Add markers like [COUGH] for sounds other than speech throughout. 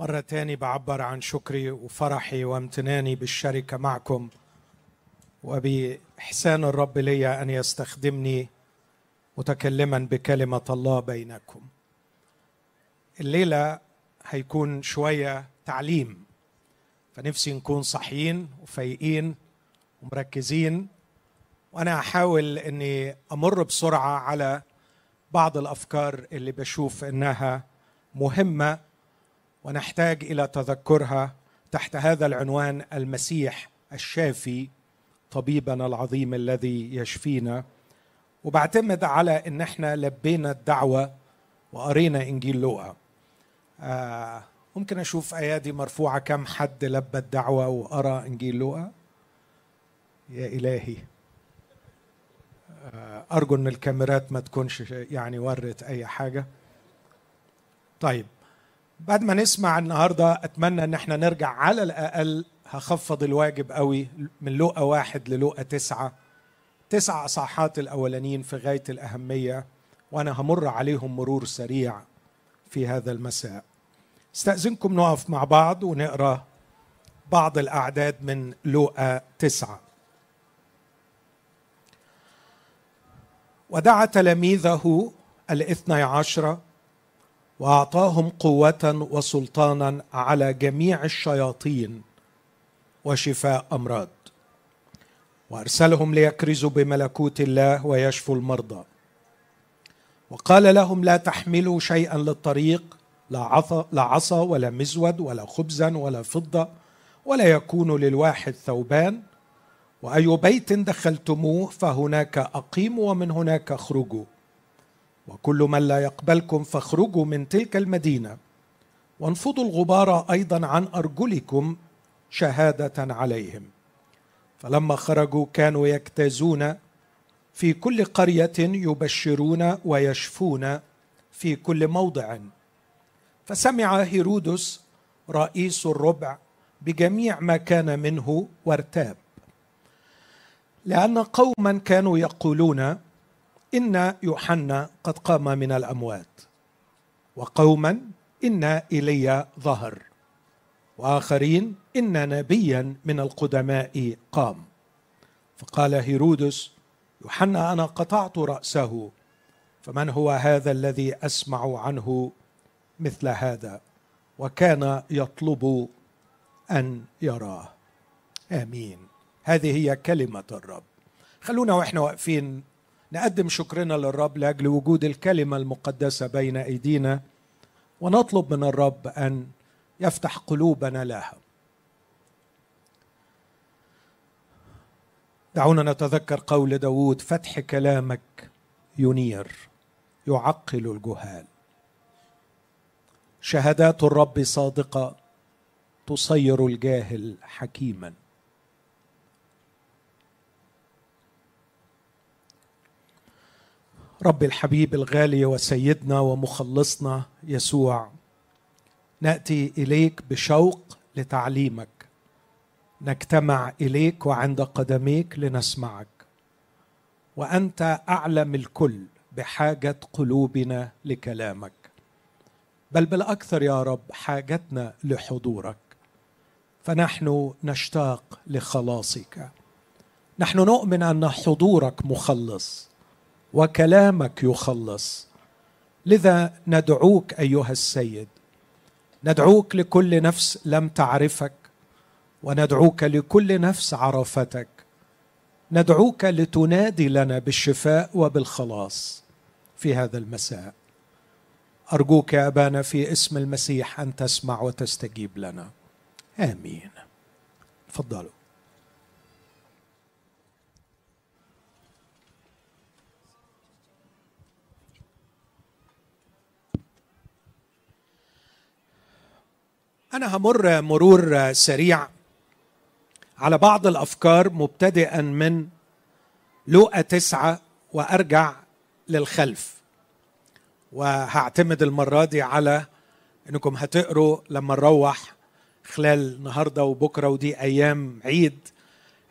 مرة تاني بعبر عن شكري وفرحي وامتناني بالشركة معكم وبإحسان الرب لي أن يستخدمني متكلما بكلمة الله بينكم. الليلة هيكون شوية تعليم فنفسي نكون صحيين وفايقين ومركزين وأنا أحاول أني أمر بسرعة على بعض الأفكار اللي بشوف أنها مهمة ونحتاج إلى تذكرها تحت هذا العنوان المسيح الشافي طبيبنا العظيم الذي يشفينا. وبعتمد على إن إحنا لبينا الدعوة وقرينا إنجيل لوقا. آه ممكن أشوف أيادي مرفوعة كم حد لبى الدعوة وقرأ إنجيل لوقا؟ يا إلهي. آه أرجو إن الكاميرات ما تكونش يعني ورت أي حاجة. طيب. بعد ما نسمع النهارده أتمنى إن إحنا نرجع على الأقل. هخفض الواجب قوي من لقا واحد للقا تسعة. تسع أصحاحات الأولانيين في غاية الأهمية وأنا همر عليهم مرور سريع في هذا المساء. استأذنكم نقف مع بعض ونقرأ بعض الأعداد من لوقا تسعة. ودعا تلاميذه الاثني عشر وأعطاهم قوة وسلطانا على جميع الشياطين وشفاء أمراض. وأرسلهم ليكرزوا بملكوت الله ويشفوا المرضى. وقال لهم لا تحملوا شيئا للطريق لا عصا لا عصا ولا مزود ولا خبزا ولا فضة ولا يكون للواحد ثوبان. وأي بيت دخلتموه فهناك أقيموا ومن هناك اخرجوا. وكل من لا يقبلكم فاخرجوا من تلك المدينة. وانفضوا الغبار أيضا عن أرجلكم شهادة عليهم. فلما خرجوا كانوا يجتازون في كل قرية يبشرون ويشفون في كل موضع. فسمع هيرودس رئيس الربع بجميع ما كان منه وارتاب. لأن قوما كانوا يقولون ان يوحنا قد قام من الاموات وقوما ان ايليا ظهر واخرين ان نبيا من القدماء قام فقال هيرودس يوحنا أنا قطعت راسه فمن هو هذا الذي اسمع عنه مثل هذا وكان يطلب ان يراه آمين هذه هي كلمة الرب خلونا وإحنا واقفين نقدم شكرنا للرب لأجل وجود الكلمة المقدسة بين أيدينا ونطلب من الرب أن يفتح قلوبنا لها. دعونا نتذكر قول داود فتح كلامك ينير يعقل الجهال. شهادات الرب صادقة تصير الجاهل حكيما. رب الحبيب الغالي وسيدنا ومخلصنا يسوع نأتي إليك بشوق لتعليمك. نجتمع إليك وعند قدميك لنسمعك. وأنت أعلم الكل بحاجة قلوبنا لكلامك. بل بالأكثر يا رب حاجتنا لحضورك. فنحن نشتاق لخلاصك. نحن نؤمن أن حضورك مخلص. وكلامك يخلص. لذا ندعوك أيها السيد. ندعوك لكل نفس لم تعرفك وندعوك لكل نفس عرفتك. ندعوك لتنادي لنا بالشفاء وبالخلاص في هذا المساء. أرجوك يا أبانا في اسم المسيح أن تسمع وتستجيب لنا. آمين. تفضلوا. أنا همر مرور سريع على بعض الأفكار مبتدئا من لوقا تسعة وأرجع للخلف وهعتمد المرة دي على إنكم هتقروا لما نروح خلال النهارده وبكرة ودي أيام عيد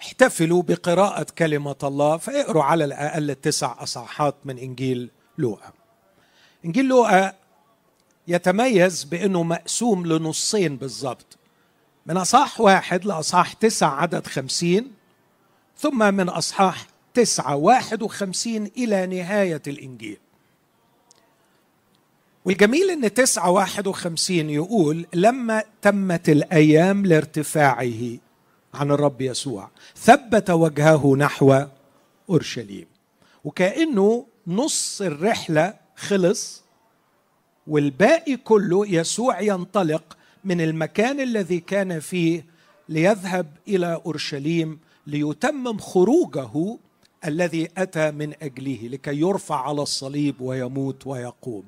احتفلوا بقراءة كلمة الله فاقروا على الأقل تسع أصحاحات من إنجيل لوقا. إنجيل لوقا يتميز بأنه مقسوم لنصين بالضبط. من أصحاح واحد لأصحاح تسعة عدد خمسين ثم من أصحاح تسعة واحد وخمسين إلى نهاية الإنجيل. والجميل إن تسعة واحد وخمسين يقول لما تمت الأيام لارتفاعه عن الرب يسوع ثبت وجهه نحو أورشليم. وكأنه نص الرحلة خلص والباقي كله يسوع ينطلق من المكان الذي كان فيه ليذهب إلى أورشليم ليتمم خروجه الذي أتى من اجله لكي يرفع على الصليب ويموت ويقوم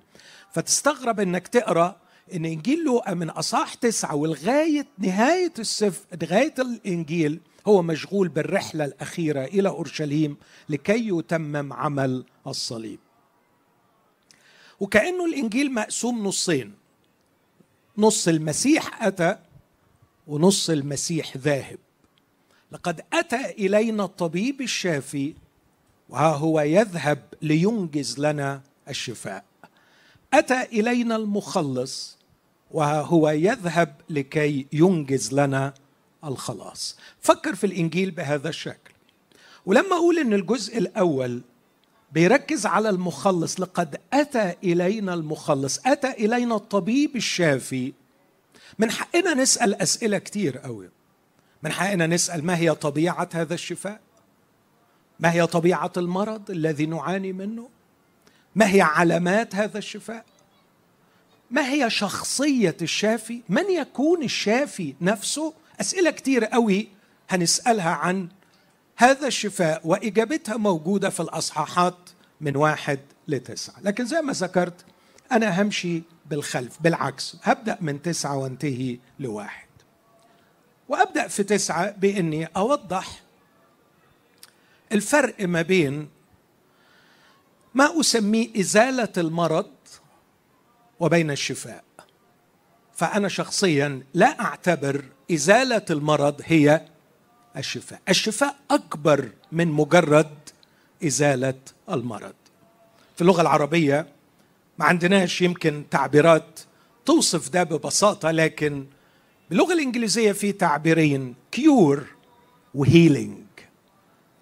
فتستغرب إنك تقرأ إن إنجيل لوقا من أصحاح تسعة ولغاية نهاية السفر لغايه الإنجيل هو مشغول بالرحلة الأخيرة إلى أورشليم لكي يتمم عمل الصليب. وكأنه الإنجيل مقسوم نصين. نص المسيح أتى ونص المسيح ذاهب. لقد أتى إلينا الطبيب الشافي وها هو يذهب لينجز لنا الشفاء. أتى إلينا المخلص وها هو يذهب لكي ينجز لنا الخلاص فكر في الإنجيل بهذا الشكل ولما أقول إن الجزء الأول بيركز على المخلص. لقد أتى إلينا المخلص. أتى إلينا الطبيب الشافي. من حقنا نسأل أسئلة كتير قوي. من حقنا نسأل ما هي طبيعة هذا الشفاء؟ ما هي طبيعة المرض الذي نعاني منه؟ ما هي علامات هذا الشفاء؟ ما هي شخصية الشافي؟ من يكون الشافي نفسه؟ أسئلة كتير قوي هنسألها عن هذا الشفاء. وإجابتها موجودة في الأصحاحات من واحد لتسعة. لكن زي ما ذكرت أنا همشي بالخلف بالعكس. هبدأ من تسعة وانتهي لواحد. وأبدأ في تسعة بإني أوضح الفرق ما بين ما أسميه إزالة المرض وبين الشفاء. فأنا شخصيا لا أعتبر إزالة المرض هي الشفاء. الشفاء أكبر من مجرد إزالة المرض. في اللغة العربية ما عندناش يمكن تعبيرات توصف ده ببساطة لكن باللغة الإنجليزية في تعبيرين كيور و healing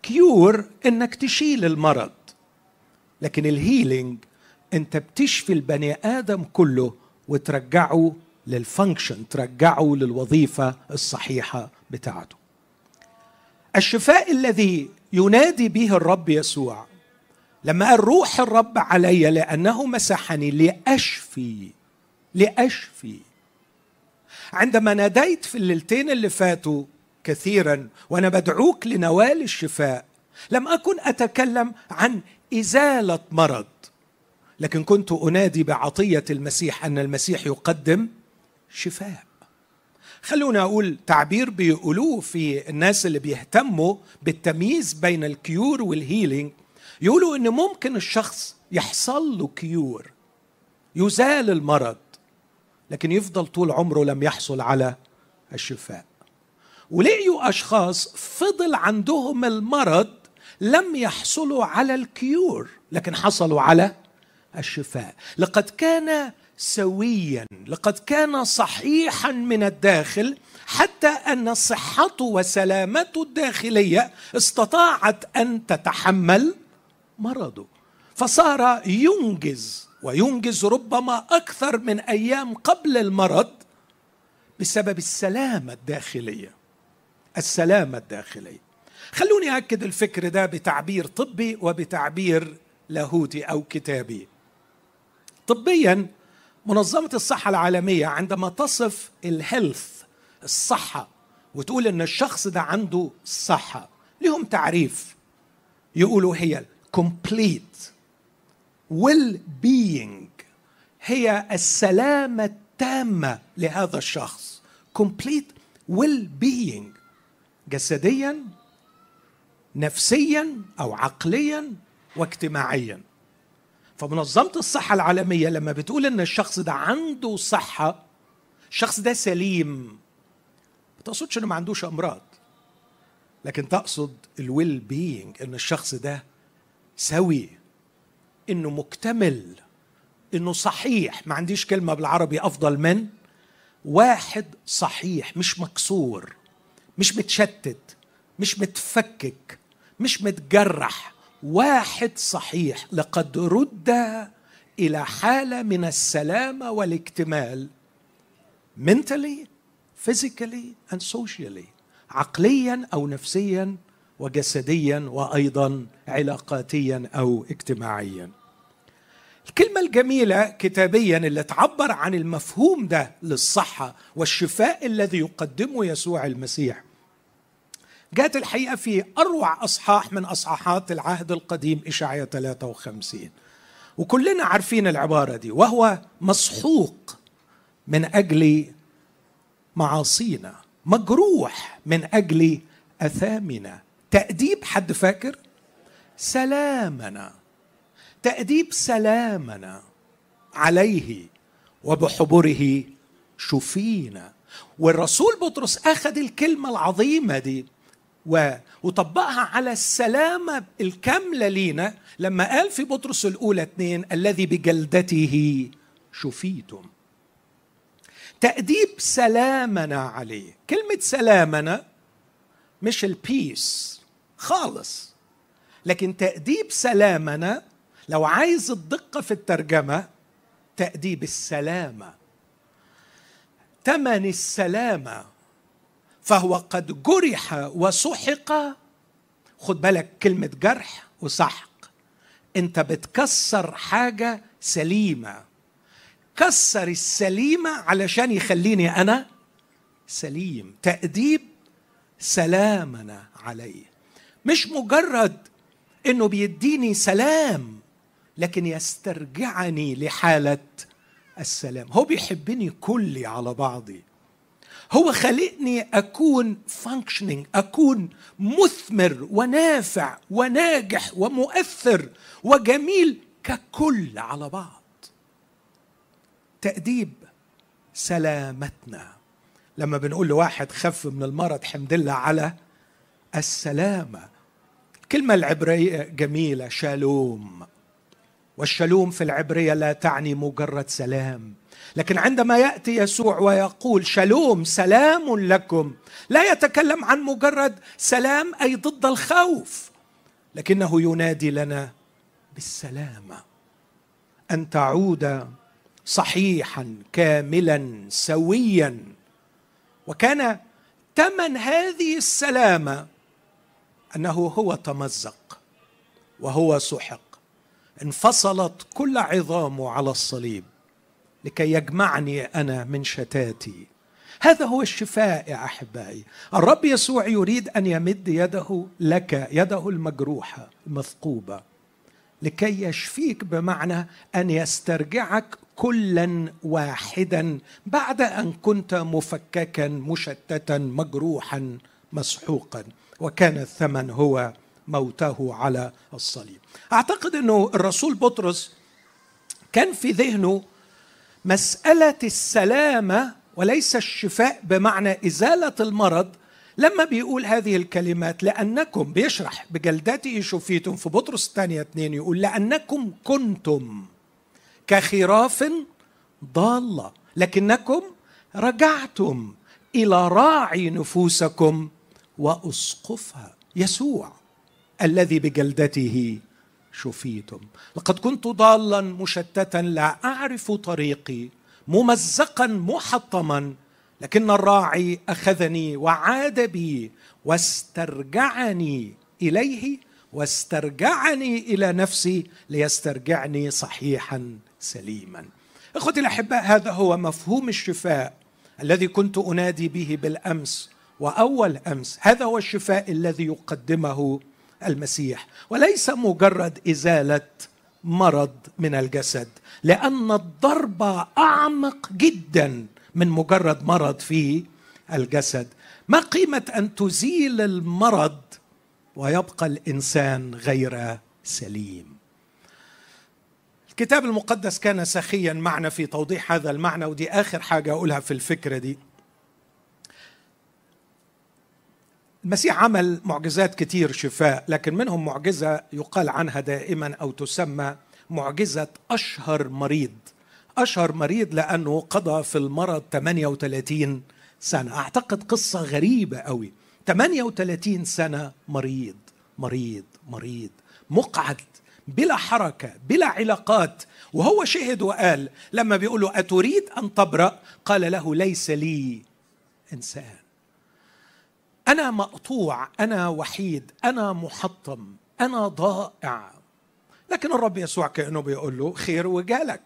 cure إنك تشيل المرض لكن ال healing أنت بتشفي البني آدم كله وترجعه لل function ترجعه للوظيفة الصحيحة بتاعته. الشفاء الذي ينادي به الرب يسوع. لما قال روح الرب علي لأنه مسحني لأشفي لأشفي. عندما ناديت في الليلتين اللي فاتوا كثيرا وأنا بدعوك لنوال الشفاء لم أكن أتكلم عن إزالة مرض لكن كنت أنادي بعطية المسيح أن المسيح يقدم شفاء. خلونا أقول تعبير بيقولوه في الناس اللي بيهتموا بالتمييز بين ال cure وال healing يقولوا إن ممكن الشخص يحصل له cure يزال المرض لكن يفضل طول عمره لم يحصل على الشفاء. ولقيوا أشخاص فضل عندهم المرض لم يحصلوا على الكيور لكن حصلوا على الشفاء. لقد كان سويا. لقد كان صحيحا من الداخل حتى أن صحته وسلامته الداخلية استطاعت أن تتحمل مرضه فصار ينجز وينجز ربما أكثر من أيام قبل المرض بسبب السلامة الداخلية. السلامة الداخلية. خلوني اكد الفكر ده بتعبير طبي وبتعبير لاهوتي أو كتابي. طبيا منظمة الصحة العالمية عندما تصف ال health الصحة وتقول إن الشخص ده عنده صحة لهم تعريف. يقولوا هي complete well being هي السلامة التامة لهذا الشخص. complete well being جسديا نفسيا أو عقليا واجتماعيا. فمنظمة الصحة العالمية لما بتقول إن الشخص ده عنده صحة الشخص ده سليم ما تقصدش إنه ما عندوش أمراض لكن تقصد ال well-being إن الشخص ده سوي إنه مكتمل إنه صحيح ما عنديش كلمة بالعربي أفضل من واحد صحيح مش مكسور مش متشتت مش متفكك مش متجرح. واحد صحيح. لقد رد إلى حالة من السلامة والاكتمال. Mentally physically and socially. عقليا أو نفسيا وجسديا وأيضا علاقاتيا أو اجتماعيا. الكلمة الجميلة كتابيا اللي تعبر عن المفهوم ده للصحة والشفاء الذي يقدمه يسوع المسيح. جاءت الحقيقة في أروع أصحاح من أصحاحات العهد القديم إشعيا 53 وكلنا عارفين العبارة دي وهو مسحوق من أجل معاصينا مجروح من أجل أثامنا. تأديب حد فاكر؟ سلامنا. تأديب سلامنا عليه وبحبره شفينا. والرسول بطرس أخذ الكلمة العظيمة دي وطبقها على السلامة الكاملة لينا. لما قال في بطرس الأولى اثنين الذي بجلدته شفيتم. تأديب سلامنا عليه. كلمة سلامنا مش البيس خالص. لكن تأديب سلامنا لو عايز الدقة في الترجمة تأديب السلامة. ثمن السلامة فهو قد جرح وسحق. خد بالك كلمة جرح وسحق. انت بتكسر حاجة سليمة. كسر السليمة علشان يخليني أنا سليم. تأديب سلامنا عليه. مش مجرد إنه بيديني سلام لكن يسترجعني لحالة السلام. هو بيحبني كلي على بعضي. هو خلقني أكون فانكشنينج أكون مثمر ونافع وناجح ومؤثر وجميل ككل على بعض. تأديب سلامتنا. لما بنقول لواحد خف من المرض حمد لله على السلامة. الكلمة العبرية جميلة شالوم. والشلوم في العبرية لا تعني مجرد سلام. لكن عندما يأتي يسوع ويقول شلوم سلام لكم لا يتكلم عن مجرد سلام أي ضد الخوف لكنه ينادي لنا بالسلامه أن تعود صحيحا كاملا سويا. وكان ثمن هذه السلامه أنه هو تمزق وهو سحق. انفصلت كل عظامه على الصليب. لكي يجمعني أنا من شتاتي. هذا هو الشفاء يا أحبائي. الرب يسوع يريد أن يمد يده لك يده المجروحة المثقوبة لكي يشفيك بمعنى أن يسترجعك كلا واحدا بعد أن كنت مفككا مشتتا مجروحا مسحوقا. وكان الثمن هو موته على الصليب. أعتقد أنه الرسول بطرس كان في ذهنه مسألة السلامة وليس الشفاء بمعنى إزالة المرض لما بيقول هذه الكلمات لأنكم بيشرح بجلدته شفيتم في بطرس الثانية اثنين يقول لأنكم كنتم كخراف ضالة لكنكم رجعتم إلى راعي نفوسكم وأسقفها. يسوع الذي بجلدته شفيتم. لقد كنت ضالا مشتتا لا أعرف طريقي ممزقا محطما لكن الراعي أخذني وعاد بي واسترجعني إليه واسترجعني إلى نفسي ليسترجعني صحيحا سليما. إخوتي الأحباء هذا هو مفهوم الشفاء الذي كنت أنادي به بالأمس وأول أمس. هذا هو الشفاء الذي يقدمه المسيح. وليس مجرد إزالة مرض من الجسد لأن الضرب أعمق جدا من مجرد مرض في الجسد. ما قيمة أن تزيل المرض ويبقى الإنسان غير سليم؟ الكتاب المقدس كان سخيا معنا في توضيح هذا المعنى ودي آخر حاجة أقولها في الفكرة دي. المسيح عمل معجزات كتير شفاء لكن منهم معجزة يقال عنها دائما أو تسمى معجزة أشهر مريض. أشهر مريض لأنه قضى في المرض 38 سنة. أعتقد قصة غريبة قوي. 38 سنة مريض مريض مريض. مقعد بلا حركة بلا علاقات. وهو شهد وقال لما بيقولوا أتريد أن تبرأ؟ قال له ليس لي إنسان. أنا مقطوع أنا وحيد أنا محطم أنا ضائع. لكن الرب يسوع كأنه بيقول له خير وجالك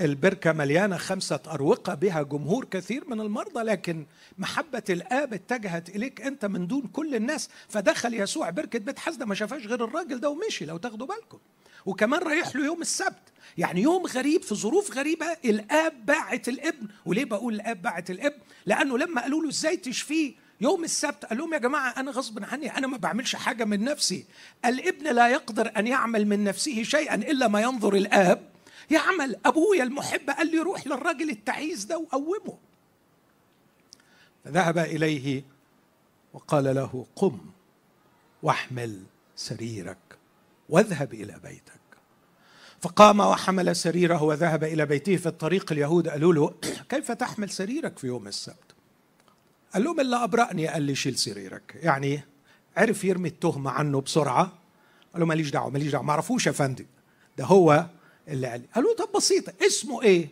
البركة مليانة خمسة أروقة بها جمهور كثير من المرضى لكن محبة الآب اتجهت إليك أنت من دون كل الناس. فدخل يسوع بركة بيت حسده ما شافهاش غير الراجل ده ومشي لو تاخدوا بالكم. وكمان رايح له يوم السبت. يعني يوم غريب في ظروف غريبة الآب باعت الابن. وليه بقول الآب باعت الابن؟ لأنه لما قالوا له إزاي تشفيه يوم السبت قال لهم يا جماعة أنا غصب عني أنا ما بعملش حاجة من نفسي. الابن لا يقدر أن يعمل من نفسه شيئا إلا ما ينظر الآب. يعمل. ابويا المحب قال لي روح للراجل التعيس ده وقومه. فذهب إليه وقال له قم واحمل سريرك واذهب إلى بيتك. فقام وحمل سريره وذهب إلى بيته في الطريق. اليهود قالوا له [CLEARS THROAT] كيف تحمل سريرك في يوم السبت؟ قال لهم اللي أبرأني قال لي شيل سريرك. يعني عرف يرمي التهمة عنه بسرعة. قال له ماليش دعوة ماليش دعوة. ما اعرفوش يا فندم. ده هو اللي قال لي. قال له طب بسيطة اسمه إيه؟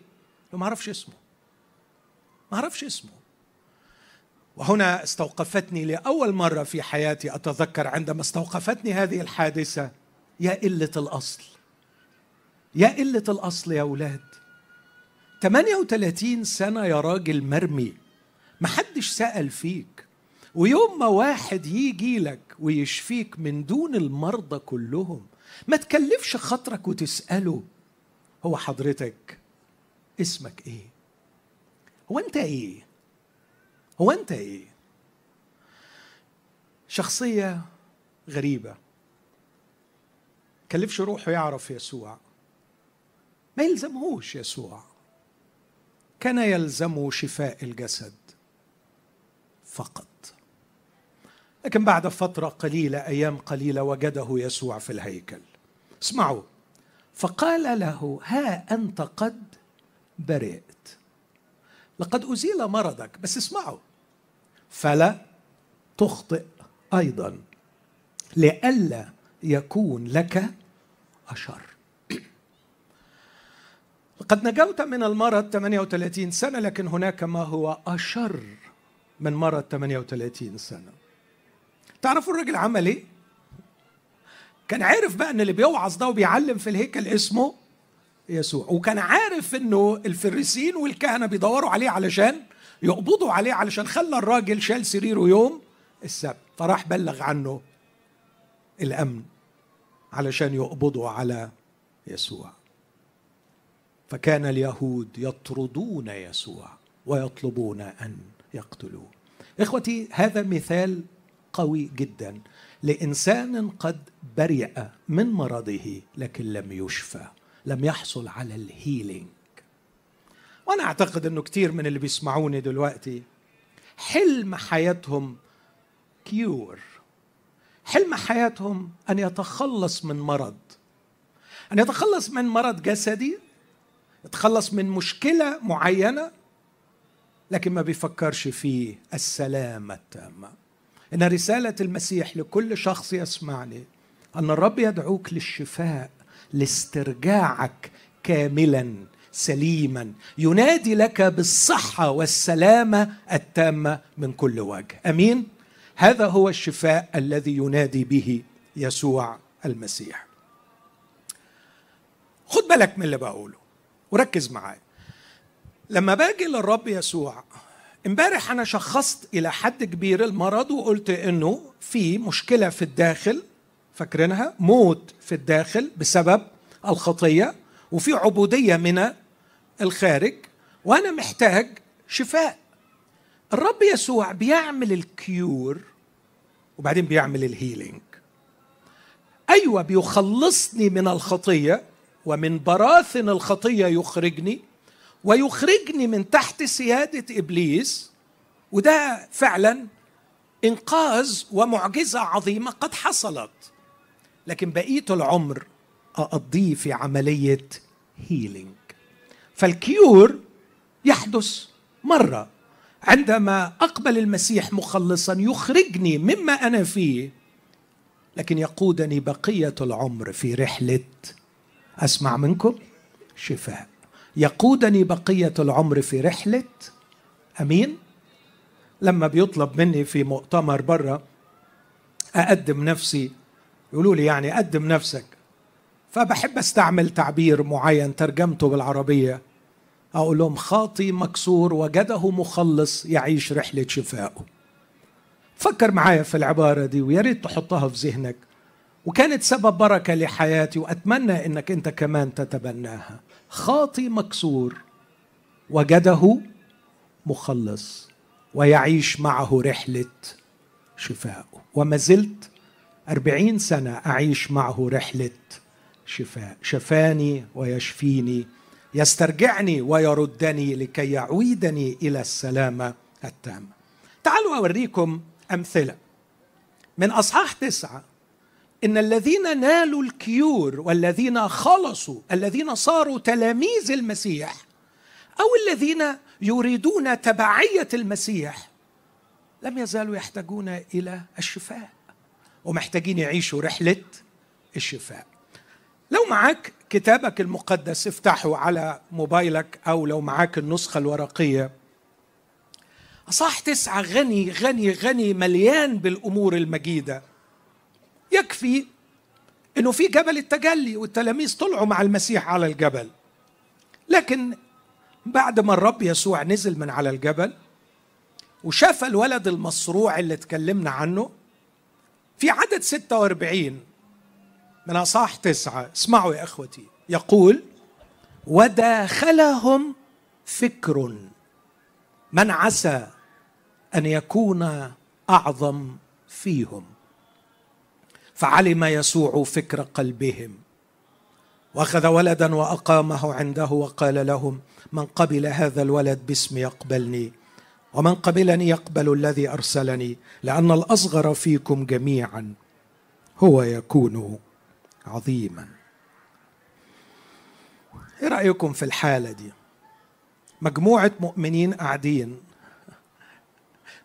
ما أعرفش اسمه. ما أعرفش اسمه. وهنا استوقفتني لأول مرة في حياتي أتذكر عندما استوقفتني هذه الحادثة. يا قلة الأصل. يا قلة الأصل يا أولاد. 38 سنة يا راجل مرمي. محدش سأل فيك. ويوم ما واحد يجي لك ويشفيك من دون المرضى كلهم ما تكلفش خاطرك وتسأله هو حضرتك اسمك إيه؟ هو أنت إيه؟ هو أنت إيه؟ شخصية غريبة. كلفش روحه يعرف يسوع. ما يلزمهوش يسوع. كان يلزمه شفاء الجسد. فقط. لكن بعد فترة قليلة أيام قليلة وجده يسوع في الهيكل. اسمعوا. فقال له ها أنت قد برئت. لقد أزيل مرضك. بس اسمعوا. فلا تخطئ أيضا لئلا يكون لك أشر. [CLEARS THROAT] لقد نجوت من المرض 38 سنة لكن هناك ما هو أشر. من مرض 38 سنة. تعرفوا الراجل عمل إيه؟ كان عارف بقى إن اللي بيوعظ ده وبيعلم في الهيكل اسمه يسوع. وكان عارف إنه الفريسين والكهنة بيدوروا عليه علشان يقبضوا عليه علشان خلى الراجل شال سريره يوم السبت. فراح بلغ عنه الأمن علشان يقبضوا على يسوع. فكان اليهود يطردون يسوع ويطلبون أن يقتلوه. إخوتي هذا مثال قوي جدا. لإنسان قد برئ من مرضه لكن لم يشفى لم يحصل على ال healing. وأنا أعتقد إنه كثير من اللي بيسمعوني دلوقتي حلم حياتهم cure حلم حياتهم أن يتخلص من مرض. أن يتخلص من مرض جسدي يتخلص من مشكلة معينة لكن ما بيفكرش في السلامة التامة. إن رسالة المسيح لكل شخص يسمعني أن الرب يدعوك للشفاء لاسترجاعك كاملا سليما. ينادي لك بالصحة والسلامة التامة من كل وجه. أمين؟ هذا هو الشفاء الذي ينادي به يسوع المسيح. خد بالك من اللي بقوله. وركز معايا. لما باجي للرب يسوع امبارح أنا شخصت إلى حد كبير المرض وقلت إنه في مشكلة في الداخل فاكرينها؟ موت في الداخل بسبب الخطية وفي عبودية من الخارج وأنا محتاج شفاء. الرب يسوع بيعمل الكيور وبعدين بيعمل ال healing. أيوه بيخلصني من الخطية ومن براثن الخطية يخرجني ويخرجني من تحت سيادة إبليس وده فعلا إنقاذ ومعجزة عظيمة قد حصلت. لكن بقية العمر أقضيه في عملية healing فال cure يحدث مرة عندما أقبل المسيح مخلصا يخرجني مما أنا فيه لكن يقودني بقية العمر في رحلة أسمع منكم شفاء. يقودني بقية العمر في رحلة. أمين. لما بيطلب مني في مؤتمر بره أقدم نفسي يقولوا لي يعني قدم نفسك. فبحب أستعمل تعبير معين ترجمته بالعربية. أقول لهم خاطي مكسور وجده مخلص يعيش رحلة شفائه فكر معايا في العبارة دي ويا ريت تحطها في ذهنك. وكانت سبب بركة لحياتي وأتمنى إنك أنت كمان تتبناها. خاطي مكسور وجده مخلص ويعيش معه رحلة شفائه وما زلت أربعين سنة أعيش معه رحلة شفاء. شفاني ويشفيني يسترجعني ويردني لكي يعيدني إلى السلامة التامة تعالوا أوريكم أمثلة من أصحاح تسعة. إن الذين نالوا الكيور والذين خلصوا الذين صاروا تلاميذ المسيح أو الذين يريدون تبعية المسيح لم يزالوا يحتاجون إلى الشفاء ومحتاجين يعيشوا رحلة الشفاء. لو معاك كتابك المقدس افتحه على موبايلك أو لو معاك النسخة الورقية. اصح تسعة غني غني غني مليان بالأمور المجيدة. يكفي إنه في جبل التجلي والتلاميذ طلعوا مع المسيح على الجبل. لكن بعد ما الرب يسوع نزل من على الجبل وشاف الولد المصروع اللي اتكلمنا عنه في عدد 46 من أصح تسعة اسمعوا يا أخوتي يقول وداخلهم فكر من عسى أن يكون أعظم فيهم. فعلم يسوع فكر قلبهم. واخذ ولدا واقامه عنده وقال لهم من قبل هذا الولد باسم يقبلني ومن قبلني يقبل الذي أرسلني لأن الأصغر فيكم جميعا هو يكون عظيما. إيه رأيكم في الحالة دي؟ مجموعة مؤمنين قاعدين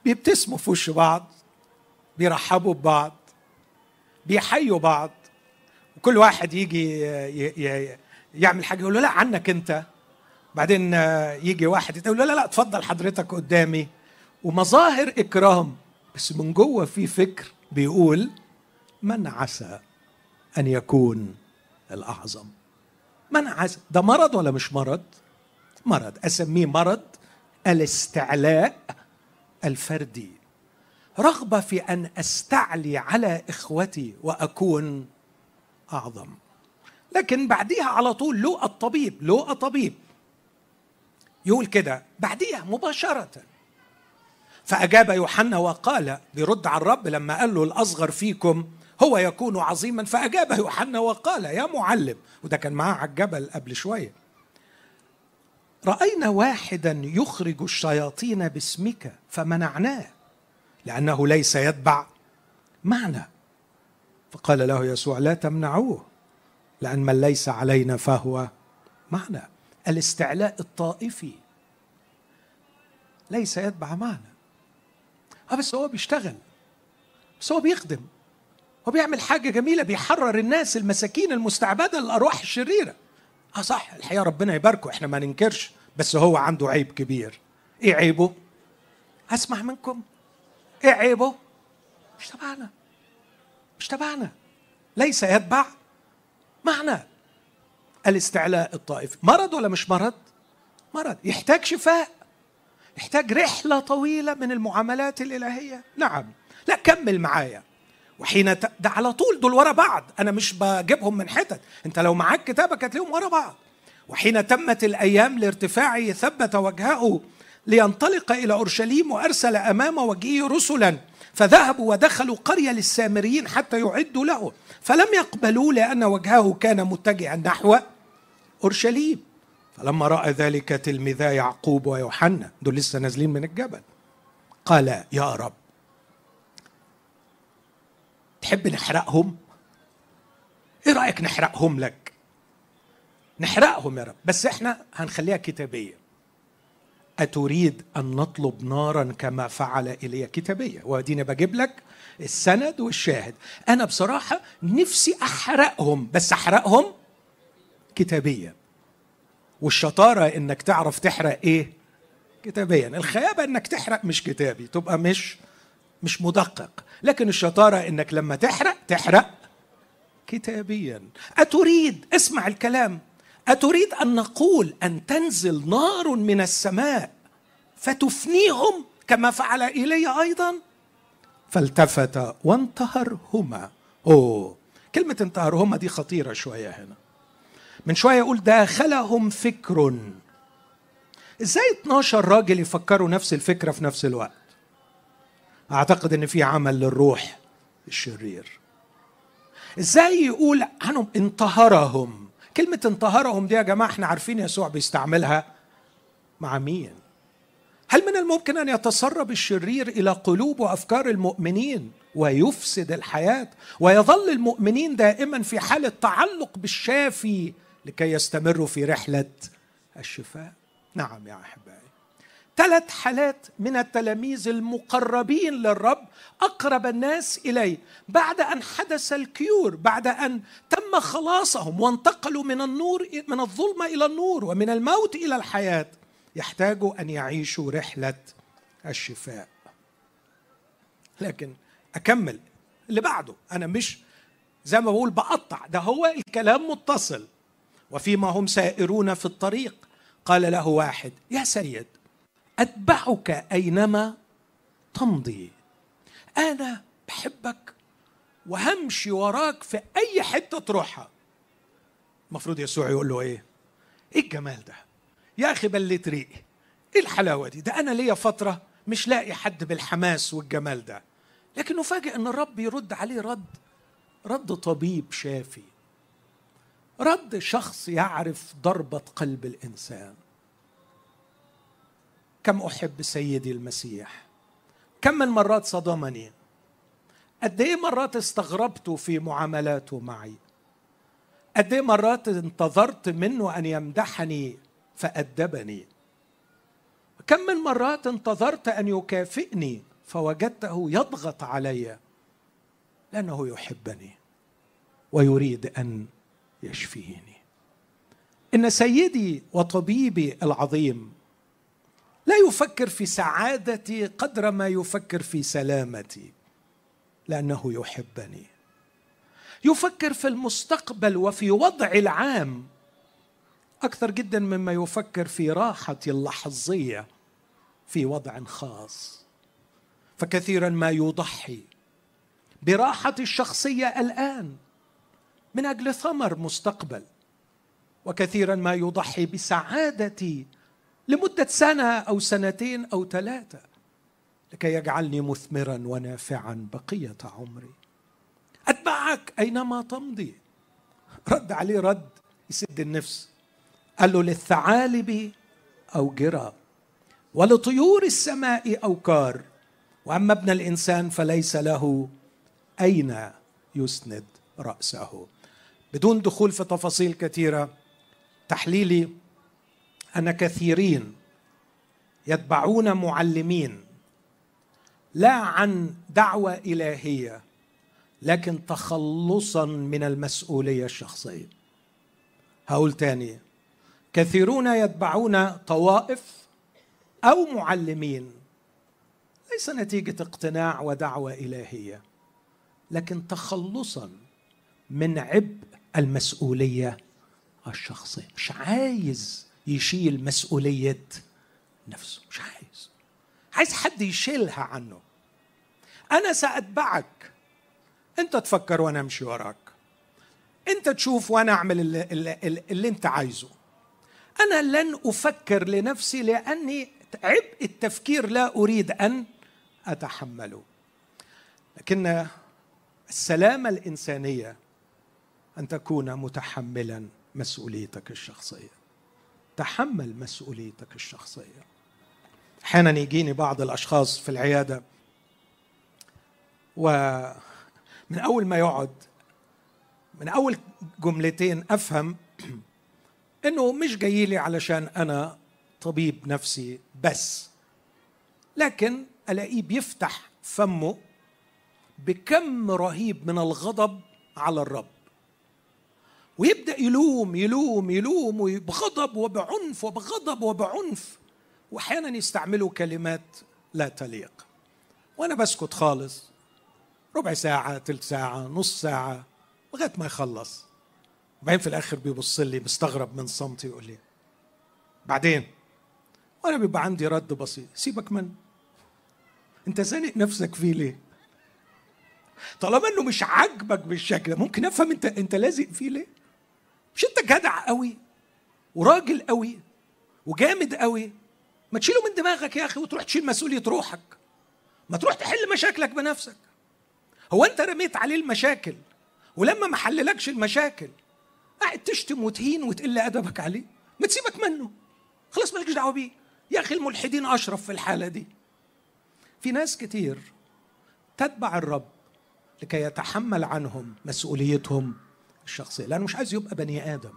بيبتسموا في وش بعض بيرحبوا ببعض بيحيوا بعض. وكل واحد يجي يعمل حاجة يقول له لا عنك انت. بعدين يجي واحد يقول لا لا اتفضل حضرتك قدامي. ومظاهر إكرام بس من جوه في فكر بيقول من عسى أن يكون الأعظم؟ من عسى ده مرض ولا مش مرض؟ مرض أسميه مرض الاستعلاء الفردي. رغبه في أن أستعلي على إخوتي وأكون أعظم. لكن بعديها على طول لو الطبيب لو الطبيب يقول كده بعديها مباشرة. فأجاب يوحنا وقال بيرد على الرب لما قال له الأصغر فيكم هو يكون عظيما فأجاب يوحنا وقال يا معلم وده كان معاه على الجبل قبل شوية. رأينا واحدا يخرج الشياطين باسمك فمنعناه. لأنه ليس يتبع معنا فقال له يسوع لا تمنعوه لأن من ليس علينا فهو معنا الاستعلاء الطائفي ليس يتبع معنا آه بس هو بيشتغل بس هو بيخدم هو بيعمل حاجة جميلة بيحرر الناس المساكين المستعبدة للارواح الشريرة. آه صح الحقيقة ربنا يباركه إحنا ما ننكرش بس هو عنده عيب كبير. إيه عيبه؟ أسمع منكم. إيه عيبه؟ مش تبعنا. مش تبعنا. ليس يتبع معنا. الاستعلاء الطائفي مرض ولا مش مرض؟ مرض. يحتاج شفاء. يحتاج رحلة طويلة من المعاملات الإلهية. نعم. لا كمل معايا. وحين ت... ده على طول دول ورا بعض. أنا مش بجيبهم من حتت. أنت لو معاك كتابك هتلاقيهم ورا بعض. وحين تمت الأيام لارتفاعه ثبت وجهه لينطلق إلى أورشليم وأرسل أمام وجهه رسلا فذهبوا ودخلوا قرية للسامريين حتى يعدوا له. فلم يقبلوا لأن وجهه كان متجها نحو أورشليم. فلما رأى ذلك تلميذا يعقوب ويوحنا دول لسه نازلين من الجبل قال يا رب تحب نحرقهم؟ إيه رأيك نحرقهم لك؟ نحرقهم يا رب بس إحنا هنخليها كتابية. أتريد أن نطلب نارا كما فعل إلي كتابية وأديني بجيب لك السند والشاهد. أنا بصراحة نفسي أحرقهم بس أحرقهم؟ كتابيا والشطارة إنك تعرف تحرق إيه؟ كتابيا الخيابة إنك تحرق مش كتابي تبقى مش مش مدقق. لكن الشطارة إنك لما تحرق تحرق كتابيا. أتريد اسمع الكلام. أتريد أن نقول أن تنزل نار من السماء فتفنيهم كما فعل إلي أيضا؟ فالتفت وانتهرهما. أوه كلمة انتهرهما دي خطيرة شوية هنا. من شوية يقول داخلهم فكر. إزاي 12 راجل يفكروا نفس الفكرة في نفس الوقت؟ أعتقد إن في عمل للروح الشرير. إزاي يقول عنهم انتهرهم؟ كلمة انتهرهم دي يا جماعة إحنا عارفين يسوع بيستعملها مع مين؟ هل من الممكن أن يتسرب الشرير إلى قلوب وأفكار المؤمنين ويفسد الحياة ويظل المؤمنين دائما في حاله تعلق بالشافي لكي يستمروا في رحلة الشفاء؟ نعم يا احبائي ثلاث حالات من التلاميذ المقربين للرب أقرب الناس إليه. بعد أن حدث الكيور بعد أن تم خلاصهم وانتقلوا من النور من الظلمة إلى النور ومن الموت إلى الحياة يحتاجوا أن يعيشوا رحلة الشفاء. لكن أكمل اللي بعده. أنا مش زي ما بقول بقطع. ده هو الكلام متصل. وفيما هم سائرون في الطريق قال له واحد يا سيد أتبعك أينما تمضي. أنا بحبك وهمشي وراك في أي حتة تروحها. المفروض يسوع يقول له إيه؟ إيه الجمال ده؟ يا أخي بليت ريقي. إيه الحلاوة دي؟ ده أنا ليا فترة مش لاقي حد بالحماس والجمال ده. لكن نفاجئ إن الرب يرد عليه رد رد طبيب شافي. رد شخص يعرف ضربة قلب الإنسان. كم أحب سيدي المسيح؟ كم من مرات صدمني. قد إيه مرات استغربت في معاملاته معي؟ قد إيه مرات انتظرت منه أن يمدحني فأدبني؟ كم من مرات انتظرت أن يكافئني فوجدته يضغط علي لأنه يحبني ويريد أن يشفيني. إن سيدي وطبيبي العظيم لا يفكر في سعادتي قدر ما يفكر في سلامتي لأنه يحبني. يفكر في المستقبل وفي وضع العام أكثر جدا مما يفكر في راحتي اللحظية في وضع خاص. فكثيرا ما يضحي براحتي الشخصية الآن من أجل ثمر مستقبل وكثيرا ما يضحي بسعادتي لمدة سنة أو سنتين أو ثلاثة لكي يجعلني مثمرا ونافعا بقية عمري. أتبعك أينما تمضي. رد عليه رد يسد النفس. قال له للثعالب أوجرة ولطيور السماء أوكار وأما ابن الإنسان فليس له أين يسند رأسه. بدون دخول في تفاصيل كثيرة تحليلي أن كثيرين يتبعون معلمين لا عن دعوة إلهية لكن تخلصا من المسؤولية الشخصية. هقول تاني كثيرون يتبعون طوائف أو معلمين. ليس نتيجة اقتناع ودعوة إلهية لكن تخلصا من عبء المسؤولية الشخصية. مش عايز يشيل مسؤولية نفسه. مش عايز. عايز حد يشيلها عنه. أنا سأتبعك. أنت تفكر وأنا أمشي وراك. أنت تشوف وأنا أعمل اللي, اللي, اللي أنت عايزه. أنا لن أفكر لنفسي لأني عبء التفكير لا أريد أن أتحمله. لكن السلامة الإنسانية أن تكون متحملا مسؤوليتك الشخصية. تحمل مسؤوليتك الشخصية. أحيانا يجيني بعض الأشخاص في العيادة ومن أول ما يقعد من أول جملتين أفهم [CLEARS THROAT] إنه مش جاي لي علشان أنا طبيب نفسي بس لكن ألاقيه بيفتح فمه بكم رهيب من الغضب على الرب. ويبدأ يلوم يلوم يلوم بغضب وبعنف وبغضب وبعنف. واحيانا يستعملوا كلمات لا تليق. وأنا بسكت خالص. ربع ساعة ثلث ساعة نص ساعة لغاية ما يخلص. وبعدين في الآخر بيبص لي مستغرب من صمتي يقول لي بعدين؟ وأنا بيبقى عندي رد بسيط سيبك من أنت زانق نفسك فيه ليه؟ طالما إنه مش عاجبك بالشكل ممكن أفهم أنت أنت لازق فيه ليه؟ مش انت جدع قوي وراجل قوي وجامد قوي؟ ما تشيله من دماغك يا أخي وتروح تشيل مسؤولية روحك. ما تروح تحل مشاكلك بنفسك. هو انت رميت عليه المشاكل ولما ما حللكش المشاكل قاعد تشتم وتهين وتقل أدبك عليه؟ ما تسيبك منه. خلاص مالكش دعوة بيه. يا أخي الملحدين أشرف في الحالة دي. في ناس كتير تتبع الرب لكي يتحمل عنهم مسؤوليتهم. الشخصية لأنه مش عايز يبقى بني آدم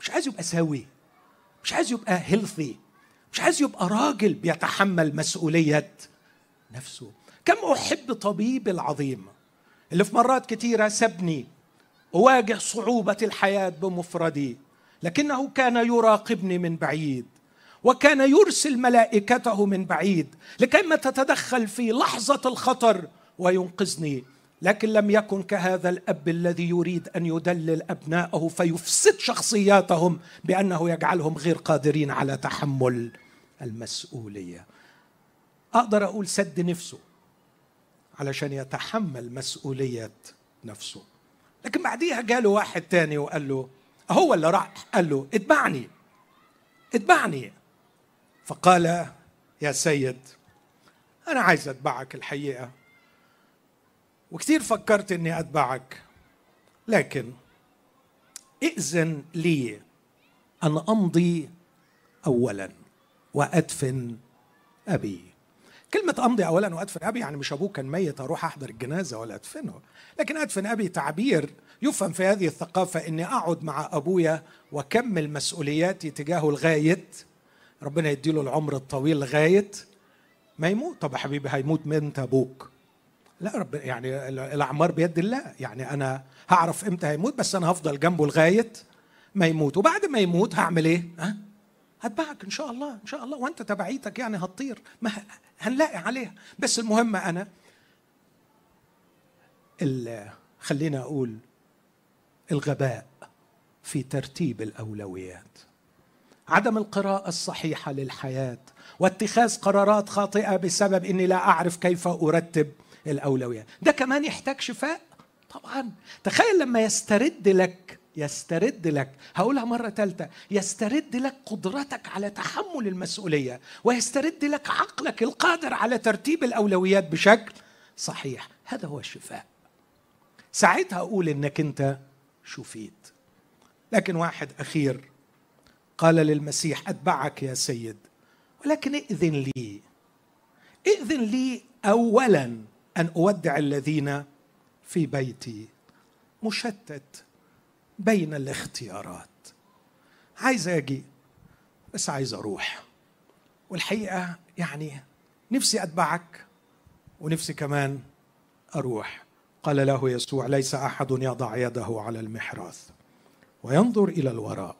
مش عايز يبقى سوي مش عايز يبقى هيلثي مش عايز يبقى راجل بيتحمل مسؤولية نفسه. كم أحب طبيب العظيم اللي في مرات كثيره سبني أواجه صعوبة الحياة بمفردي لكنه كان يراقبني من بعيد وكان يرسل ملائكته من بعيد لكيما تتدخل في لحظة الخطر وينقذني. لكن لم يكن كهذا الأب الذي يريد أن يدلل ابنائه فيفسد شخصياتهم بأنه يجعلهم غير قادرين على تحمل المسؤولية. أقدر أقول سد نفسه علشان يتحمل مسؤولية نفسه. لكن بعديها جاله واحد تاني وقال له هو اللي راح؟ قال له اتبعني اتبعني. فقال يا سيد أنا عايز أتبعك الحقيقة. وكثير فكرت إني أتبعك. لكن ائذن لي أن أمضي اولا وأدفن أبي. كلمة أمضي أولا وأدفن أبي يعني مش أبوه كان ميت أروح أحضر الجنازة ولا أدفنه. لكن أدفن أبي تعبير يفهم في هذه الثقافة أني أقعد مع أبويا وأكمل مسؤولياتي تجاهه لغاية ربنا يديله العمر الطويل لغاية ما يموت؟ طب يا حبيبي هيموت من أبوك لا رب يعني الأعمار بيد الله. يعني أنا هعرف إمتى هيموت بس أنا هفضل جنبه لغاية ما يموت. وبعد ما يموت هعمل إيه؟ ها؟ هتبعك إن شاء الله إن شاء الله. وأنت تبعيتك يعني هتطير. ما هنلاقي عليها. بس المهم أنا خلينا أقول الغباء في ترتيب الأولويات. عدم القراءة الصحيحة للحياة واتخاذ قرارات خاطئة بسبب إني لا أعرف كيف أرتب الاولويات ده كمان يحتاج شفاء؟ طبعا. تخيل لما يسترد لك يسترد لك هقولها مرة ثالثة يسترد لك قدرتك على تحمل المسؤولية ويسترد لك عقلك القادر على ترتيب الأولويات بشكل صحيح. هذا هو الشفاء. ساعتها أقول إنك أنت شفيت. لكن واحد أخير قال للمسيح أتبعك يا سيد. ولكن ائذن لي. ائذن لي أولا أن أودع الذين في بيتي. مشتت بين الاختيارات. عايز أجي بس عايز أروح. والحقيقة يعني نفسي أتبعك ونفسي كمان أروح. قال له يسوع ليس أحد يضع يده على المحراث وينظر إلى الوراء.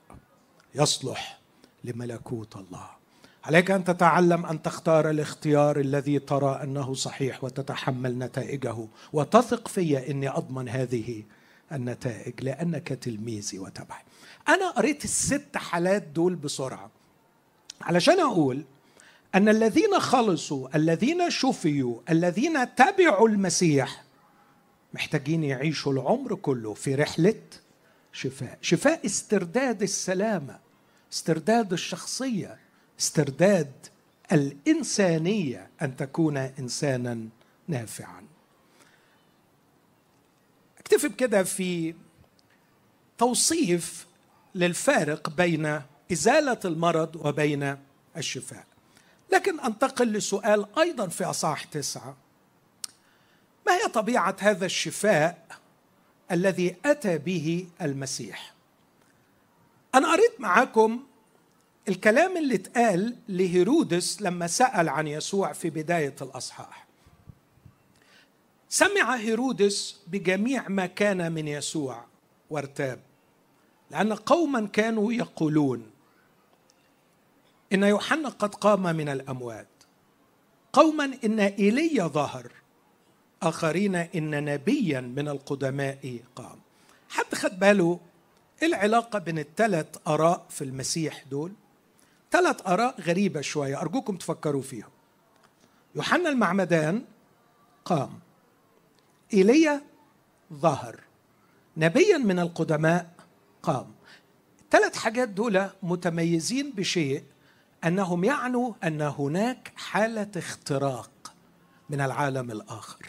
يصلح لملكوت الله. عليك أن تتعلم أن تختار الاختيار الذي ترى أنه صحيح وتتحمل نتائجه. وتثق في إني أضمن هذه النتائج لأنك تلميذي وتبعي أنا قريت الست حالات دول بسرعة. علشان أقول أن الذين خلصوا الذين شفيوا الذين تبعوا المسيح محتاجين يعيشوا العمر كله في رحلة شفاء. شفاء استرداد السلامة استرداد الشخصية. استرداد الإنسانية أن تكون إنسانا نافعا. أكتفي بكده في توصيف للفارق بين إزالة المرض وبين الشفاء. لكن أنتقل لسؤال أيضا في أصحاح تسعة. ما هي طبيعة هذا الشفاء الذي أتى به المسيح؟ أنا قريت معاكم الكلام اللي اتقال لهيرودس لما سأل عن يسوع في بداية الأصحاح. سمع هيرودس بجميع ما كان من يسوع وارتاب لأن قوما كانوا يقولون إن يوحنا قد قام من الأموات. قوما إن إيليا ظهر آخرين إن نبيا من القدماء قام. حد خد باله إيه العلاقة بين الثلاث آراء في المسيح دول؟ ثلاث آراء غريبة شوية أرجوكم تفكروا فيهم يوحنا المعمدان قام. إيليا ظهر. نبيا من القدماء قام. الثلاث حاجات دول متميزين بشيء أنهم يعنوا أن هناك حالة اختراق من العالم الآخر.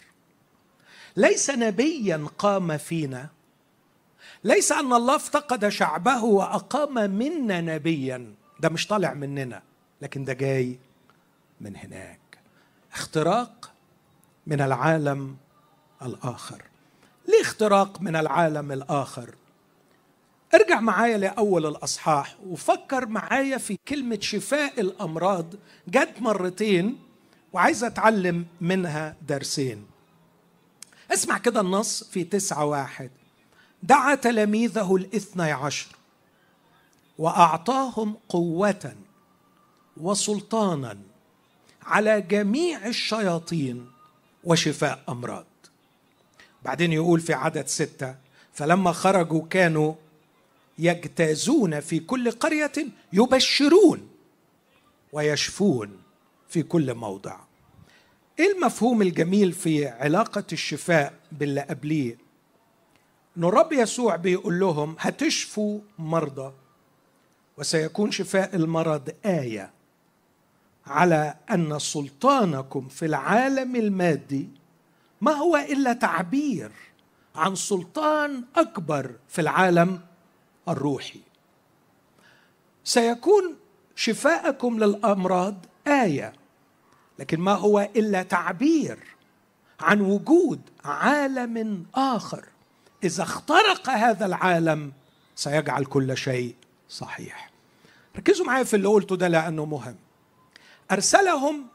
ليس نبيا قام فينا. ليس أن الله افتقد شعبه وأقام منا نبيا. ده مش طالع مننا لكن ده جاي من هناك. اختراق من العالم الآخر. ليه اختراق من العالم الآخر؟ ارجع معايا لأول الأصحاح وفكر معايا في كلمة شفاء الأمراض جت مرتين وعايز أتعلم منها درسين. اسمع كده النص في تسعة واحد. دعا تلاميذه الاثني عشر. وأعطاهم قوة وسلطانا على جميع الشياطين وشفاء أمراض. بعدين يقول في عدد ستة فلما خرجوا كانوا يجتازون في كل قرية يبشرون ويشفون في كل موضع. إيه المفهوم الجميل في علاقة الشفاء باللي قبليه؟ ان الرب يسوع بيقول لهم هتشفوا مرضى. وسيكون شفاء المرض آية على أن سلطانكم في العالم المادي ما هو إلا تعبير عن سلطان أكبر في العالم الروحي. سيكون شفاءكم للأمراض آية لكن ما هو إلا تعبير عن وجود عالم آخر. إذا اخترق هذا العالم سيجعل كل شيء صحيح. ركزوا معايا في اللي قلته ده لأنه مهم. أرسلهم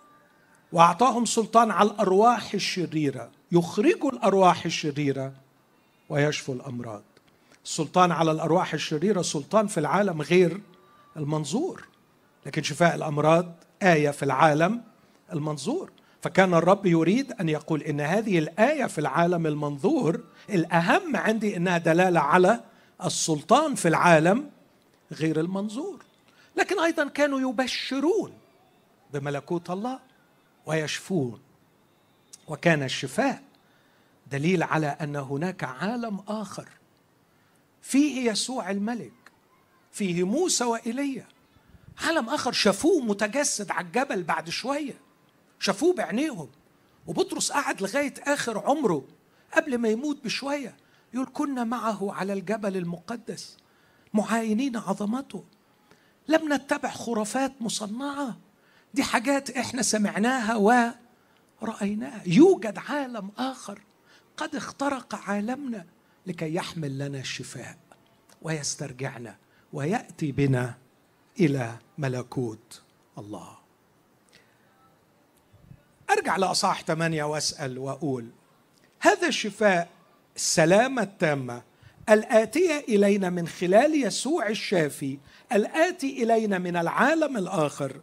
وأعطاهم سلطان على الأرواح الشريرة. يخرجوا الأرواح الشريرة ويشفوا الأمراض. السلطان على الأرواح الشريرة سلطان في العالم غير المنظور. لكن شفاء الأمراض آية في العالم المنظور. فكان الرب يريد أن يقول إن هذه الآية في العالم المنظور الأهم عندي إنها دلالة على السلطان في العالم غير المنظور. لكن أيضا كانوا يبشرون بملكوت الله ويشفون. وكان الشفاء دليل على أن هناك عالم آخر فيه يسوع الملك فيه موسى وايليا عالم آخر شافوه متجسد على الجبل بعد شوية شافوه بعينيهم. وبطرس قعد لغاية آخر عمره قبل ما يموت بشوية يقول كنا معه على الجبل المقدس. معاينين عظمته. لم نتبع خرافات مصنعة. دي حاجات إحنا سمعناها ورأيناها. يوجد عالم آخر قد اخترق عالمنا لكي يحمل لنا الشفاء ويسترجعنا ويأتي بنا إلى ملكوت الله. أرجع لأصحاح ثمانية وأسأل وأقول هذا الشفاء السلامة التامة الآتية إلينا من خلال يسوع الشافي الآتي إلينا من العالم الآخر.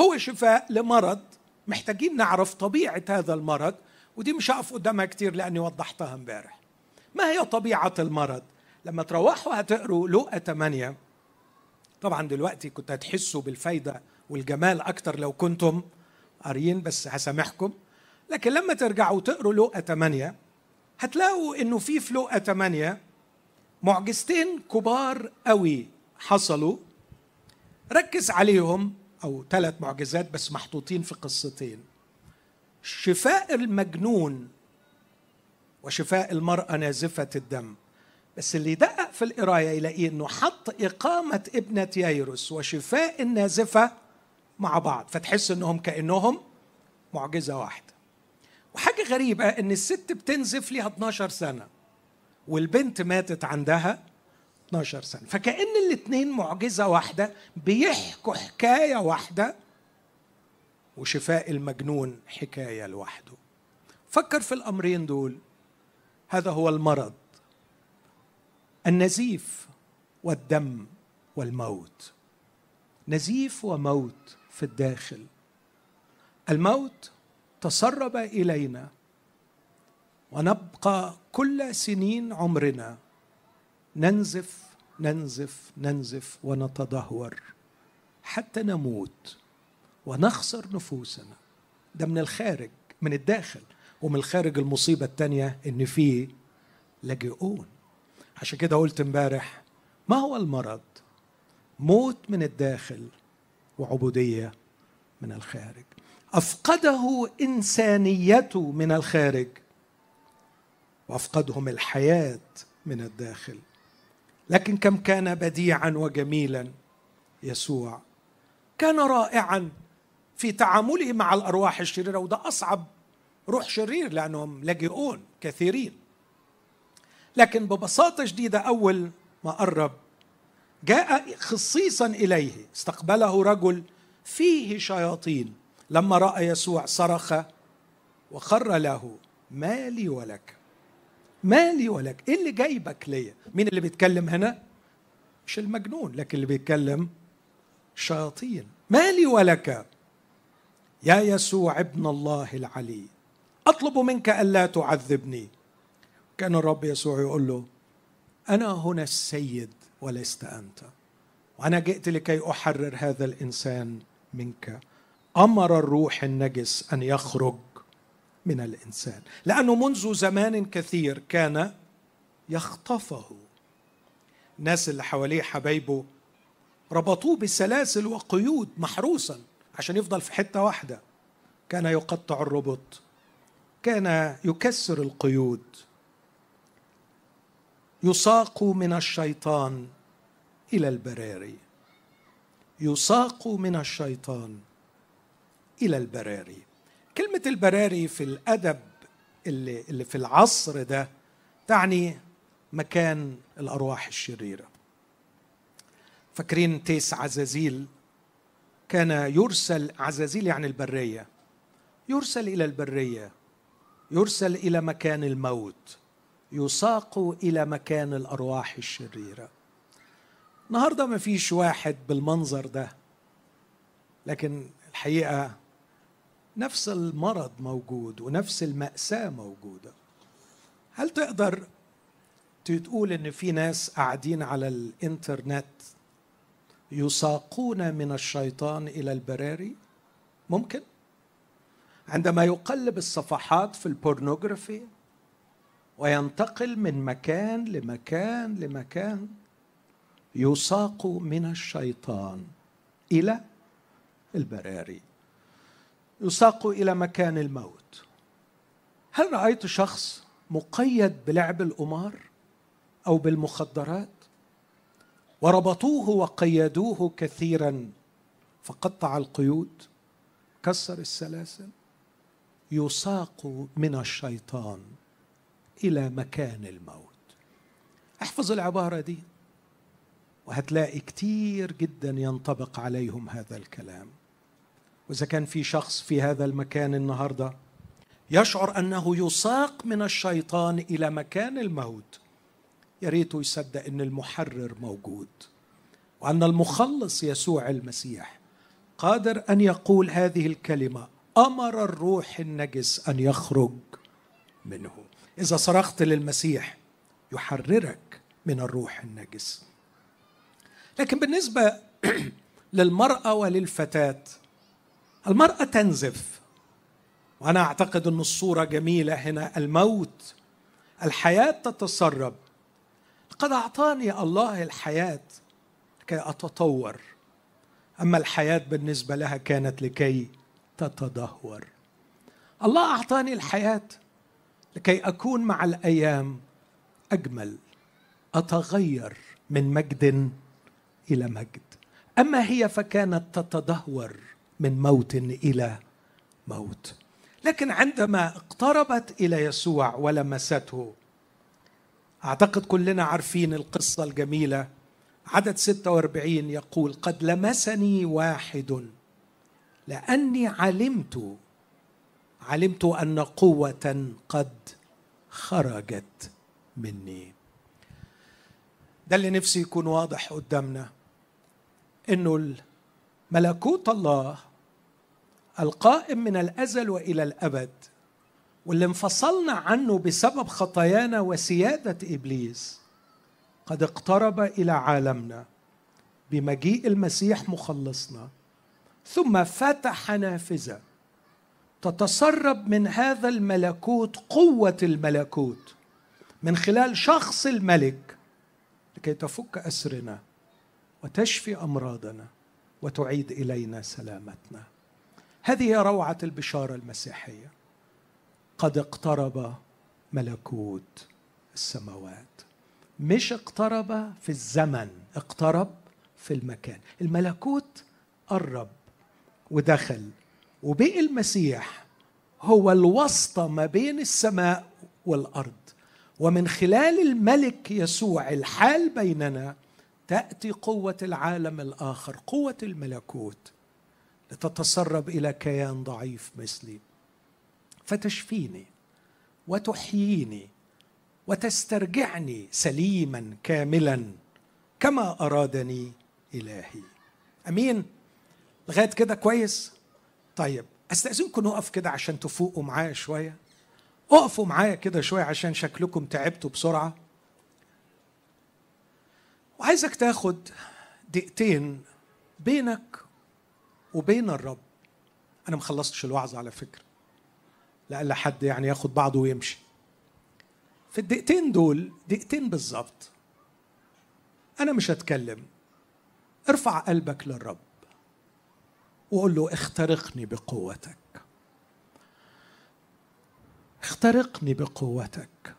هو شفاء لمرض محتاجين نعرف طبيعة هذا المرض ودي مش هقف قدامها كتير لأني وضحتها امبارح. ما هي طبيعة المرض؟ لما تروحوا هتقروا لقى 8 طبعا دلوقتي كنت هتحسوا بالفايدة والجمال أكتر لو كنتم قاريين بس هسامحكم. لكن لما ترجعوا تقروا لقى 8 هتلاقوا إنه في في لقى 8 معجزتين كبار قوي حصلوا. ركز عليهم. أو ثلاث معجزات بس محطوطين في قصتين. شفاء المجنون وشفاء المرأة نازفة الدم. بس اللي دقق في القراية يلاقيه إنه حط إقامة ابنة ييروس وشفاء النازفة مع بعض. فتحس إنهم كأنهم معجزة واحدة. وحاجة غريبة إن الست بتنزف ليها 12 سنة. والبنت ماتت عندها 12 سنة. فكأن الاثنين معجزة واحدة بيحكوا حكاية واحدة وشفاء المجنون حكاية لوحده. فكر في الأمرين دول. هذا هو المرض. النزيف والدم والموت. نزيف وموت في الداخل. الموت تسرب إلينا ونبقى كل سنين عمرنا ننزف ننزف ننزف ونتدهور حتى نموت ونخسر نفوسنا. ده من الخارج من الداخل ومن الخارج المصيبة الثانية إن فيه لاجئون عشان كده قلت امبارح ما هو المرض؟ موت من الداخل وعبودية من الخارج. أفقده إنسانيته من الخارج. وأفقدهم الحياة من الداخل. لكن كم كان بديعا وجميلا يسوع. كان رائعا في تعامله مع الأرواح الشريرة وده أصعب روح شرير لأنهم لاجئون كثيرين. لكن ببساطة شديدة أول ما قرب جاء خصيصا إليه استقبله رجل فيه شياطين. لما رأى يسوع صرخ وخر له ما لي ولك. ما لي ولك إيه اللي جايبك ليا؟ مين اللي بيتكلم هنا؟ مش المجنون لكن اللي بيتكلم الشياطين ما لي ولك. يا يسوع ابن الله العلي أطلب منك ألا تعذبني. كان الرب يسوع يقول له أنا هنا السيد ولست أنت. وأنا جئت لكي أحرر هذا الإنسان منك. أمر الروح النجس أن يخرج من الإنسان. لأنه منذ زمان كثير كان يخطفه الناس اللي حواليه حبايبه ربطوه بسلاسل وقيود محروسا عشان يفضل في حتة واحدة كان يقطع الربط كان يكسر القيود يساق من الشيطان إلى البراري يساق من الشيطان إلى البراري. كلمة البراري في الأدب اللي, اللي في العصر ده تعني مكان الأرواح الشريرة. فاكرين تيس عزازيل؟ كان يرسل عزازيل يعني البرية يرسل إلى البرية يرسل إلى مكان الموت يساق إلى مكان الأرواح الشريرة. النهارده ما فيش واحد بالمنظر ده لكن الحقيقة نفس المرض موجود ونفس المأساة موجودة. هل تقدر تقول إن في ناس قاعدين على الإنترنت يساقون من الشيطان إلى البراري؟ ممكن. عندما يقلب الصفحات في البورنوغرافي وينتقل من مكان لمكان لمكان يساق من الشيطان إلى البراري. يساق إلى مكان الموت. هل رأيت شخص مقيد بلعب القمار أو بالمخدرات؟ وربطوه وقيدوه كثيرا فقطع القيود كسر السلاسل. يساق من الشيطان إلى مكان الموت. احفظ العبارة دي وهتلاقي كتير جدا ينطبق عليهم هذا الكلام. وإذا كان في شخص في هذا المكان النهارده يشعر أنه يساق من الشيطان إلى مكان الموت. يا ريته يصدق إن المحرر موجود وأن المخلص يسوع المسيح قادر أن يقول هذه الكلمة أمر الروح النجس أن يخرج منه. إذا صرخت للمسيح يحررك من الروح النجس. لكن بالنسبة [CLEARS THROAT] للمرأة وللفتاة المرأة تنزف. وأنا أعتقد أن الصورة جميلة هنا. الموت الحياة تتسرب. قد أعطاني الله الحياة لكي أتطور. أما الحياة بالنسبة لها كانت لكي تتدهور. الله أعطاني الحياة لكي أكون مع الأيام أجمل. أتغير من مجد إلى مجد. أما هي فكانت تتدهور. من موت إلى موت. لكن عندما اقتربت إلى يسوع ولمسته أعتقد كلنا عارفين القصة الجميلة. عدد 46 يقول قد لمسني واحد لأني علمت علمت أن قوة قد خرجت مني. ده اللي نفسي يكون واضح قدامنا إنه ملكوت الله القائم من الأزل وإلى الأبد واللي انفصلنا عنه بسبب خطايانا وسيادة إبليس قد اقترب إلى عالمنا بمجيء المسيح مخلصنا ثم فتح نافذة تتسرب من هذا الملكوت قوة الملكوت من خلال شخص الملك لكي تفك أسرنا وتشفي أمراضنا وتعيد إلينا سلامتنا. هذه روعة البشارة المسيحية. قد اقترب ملكوت السماوات. مش اقترب في الزمن اقترب في المكان. الملكوت قرب ودخل وبقي المسيح هو الواسطه ما بين السماء والأرض. ومن خلال الملك يسوع الحال بيننا تأتي قوة العالم الآخر قوة الملكوت. لتتسرب إلى كيان ضعيف مثلي. فتشفيني وتحييني وتسترجعني سليما كاملا كما أرادني إلهي. أمين؟ لغاية كده كويس؟ طيب أستأذنكم نقف كده عشان تفوقوا معايا شوية؟ اقفوا معايا كده شوية عشان شكلكم تعبتوا بسرعة. وعايزك تاخد دقيقتين بينك وبين الرب. أنا ما خلصتش الوعظ على فكرة. لألا حد يعني ياخد بعضه ويمشي. في الدقيقتين دول دقيقتين بالظبط أنا مش هتكلم. ارفع قلبك للرب وقول له اخترقني بقوتك. اخترقني بقوتك.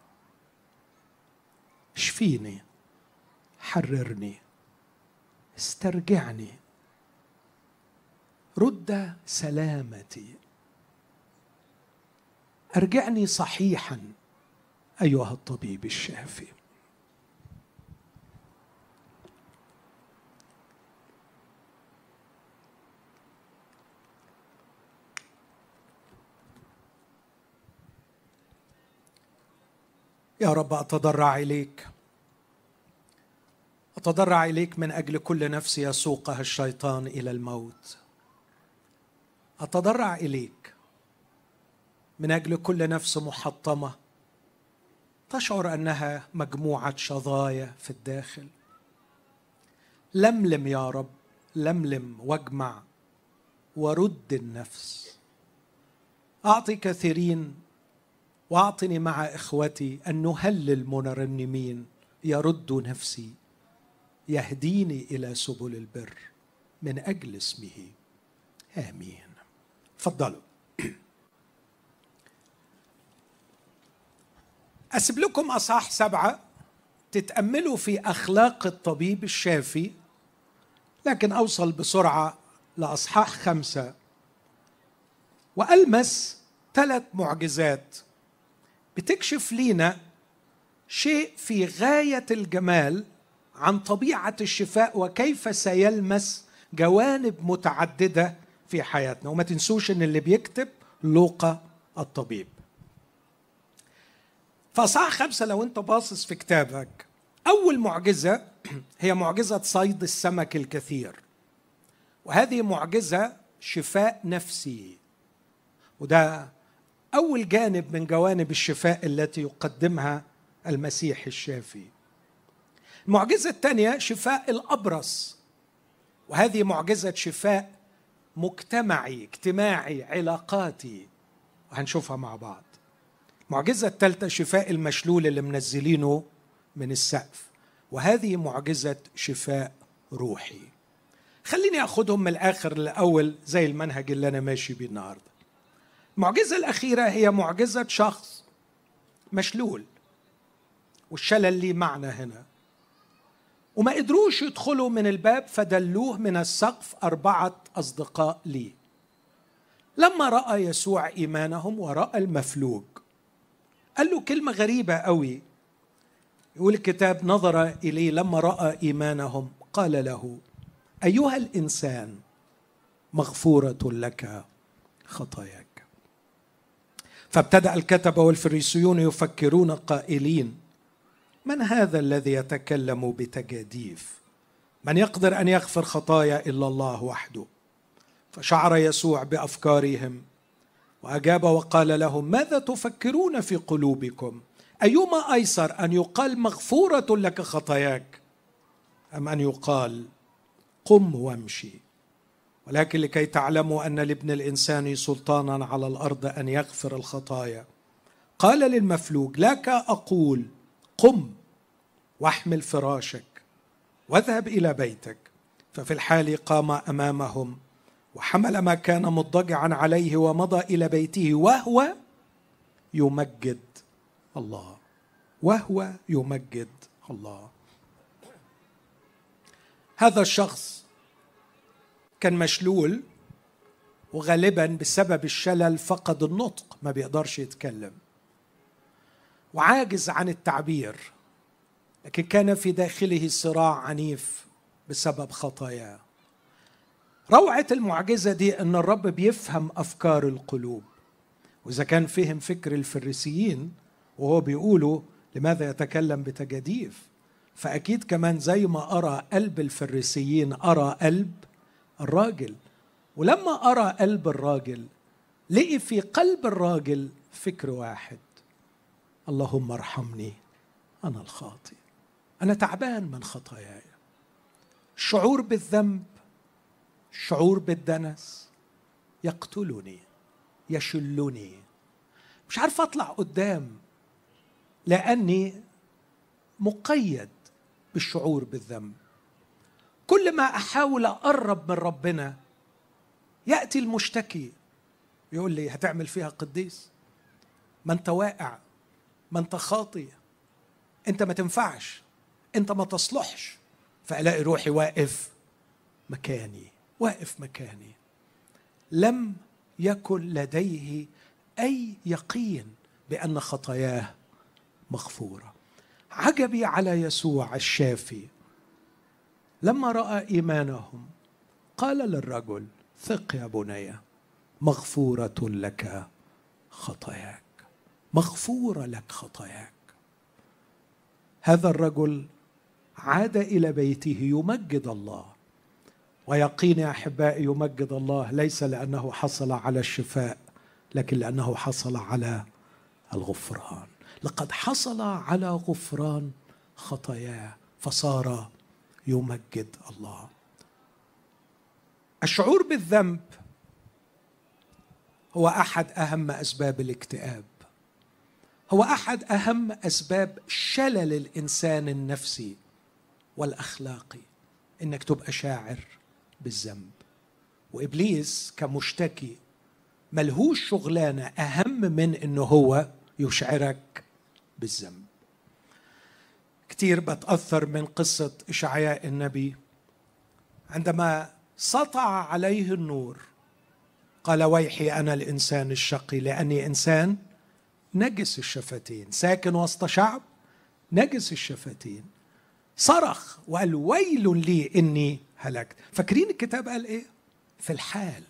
اشفيني حررني استرجعني. رد سلامتي. أرجعني صحيحا أيها الطبيب الشافي. يا رب أتضرع إليك. أتضرع إليك من أجل كل نفس يسوقها الشيطان إلى الموت. أتضرع إليك. من أجل كل نفس محطمة تشعر أنها مجموعة شظايا في الداخل. لملم يا رب لملم واجمع ورد النفس. أعطي كثيرين وأعطني مع إخوتي أن نهلل منرنمين. يرد نفسي يهديني إلى سبل البر من أجل اسمه. آمين. تفضلوا. أسيب لكم اصح سبعة. تتأملوا في أخلاق الطبيب الشافي لكن أوصل بسرعة لأصحاح خمسة. وألمس ثلاث معجزات. بتكشف لينا شيء في غاية الجمال عن طبيعة الشفاء وكيف سيلمس جوانب متعددة في حياتنا. وما تنسوش إن اللي بيكتب لوقا الطبيب. فصح خمسة لو أنت باصص في كتابك. أول معجزة [CLEARS THROAT] هي معجزة صيد السمك الكثير. وهذه معجزة شفاء نفسي. وده أول جانب من جوانب الشفاء التي يقدمها المسيح الشافي. المعجزة الثانية شفاء الأبرص. وهذه معجزة شفاء مجتمعي اجتماعي علاقاتي. وهنشوفها مع بعض. المعجزة الثالثة شفاء المشلول اللي منزلينه من السقف. وهذه معجزة شفاء روحي. خليني أخذهم من الآخر للأول زي المنهج اللي أنا ماشي بيه النهاردة. المعجزة الأخيرة هي معجزة شخص مشلول. والشلل ليه معنى هنا؟ وما قدروش يدخلوا من الباب فدلوه من السقف أربعة أصدقاء لي. لما رأى يسوع إيمانهم ورأى المفلوج قال له كلمة غريبة قوي. يقول الكتاب نظر إليه لما رأى إيمانهم قال له أيها الإنسان مغفورة لك خطاياك. فابتدأ الكتبه والفريسيون يفكرون قائلين من هذا الذي يتكلم بتجاديف؟ من يقدر أن يغفر خطايا إلا الله وحده؟ فشعر يسوع بأفكارهم وأجاب وقال لهم ماذا تفكرون في قلوبكم؟ أيما أيسر أن يقال مغفورة لك خطاياك أم أن يقال قم وامشي؟ ولكن لكي تعلموا أن لابن الإنسان سلطانا على الأرض أن يغفر الخطايا. قال للمفلوج لك أقول قم واحمل فراشك واذهب إلى بيتك. ففي الحال قام أمامهم وحمل ما كان مضطجعا عليه ومضى إلى بيته وهو يمجد الله. وهو يمجد الله. هذا الشخص كان مشلول وغالبا بسبب الشلل فقد النطق ما بيقدرش يتكلم. وعاجز عن التعبير لكن كان في داخله صراع عنيف بسبب خطاياه. روعة المعجزة دي أن الرب بيفهم أفكار القلوب وإذا كان فهم فكر الفريسيين وهو بيقولوا لماذا يتكلم بتجاديف فأكيد كمان زي ما أرى قلب الفريسيين أرى قلب الراجل. ولما أرى قلب الراجل لقي في قلب الراجل فكر واحد. اللهم ارحمني أنا الخاطئ. أنا تعبان من خطاياي. الشعور بالذنب الشعور بالدنس يقتلني يشلني. مش عارف أطلع قدام لأني مقيد بالشعور بالذنب. كل ما أحاول أقرب من ربنا يأتي المشتكي. يقول لي هتعمل فيها قديس؟ ما أنت واقع. ما انت خاطي انت ما تنفعش. انت ما تصلحش. فألاقي روحي واقف مكاني واقف مكاني. لم يكن لديه أي يقين بأن خطاياه مغفورة. عجبي على يسوع الشافي. لما رأى إيمانهم قال للرجل ثق يا بني مغفورة لك خطاياك. مغفوره لك خطاياك. هذا الرجل عاد إلى بيته يمجد الله. ويقين يا أحبائي يمجد الله ليس لأنه حصل على الشفاء لكن لأنه حصل على الغفران. لقد حصل على غفران خطاياه فصار يمجد الله. الشعور بالذنب هو أحد أهم أسباب الاكتئاب. هو أحد أهم أسباب شلل الإنسان النفسي والأخلاقي إنك تبقى شاعر بالذنب. وإبليس كمشتكي ملهوش شغلانة أهم من انه هو يشعرك بالذنب. كثير بتأثر من قصة إشعياء النبي. عندما سطع عليه النور قال ويحي أنا الإنسان الشقي لأني إنسان نجس الشفتين. ساكن وسط شعب نجس الشفتين. صرخ وقال ويل لي إني هلكت. فاكرين الكتاب قال إيه؟ في الحال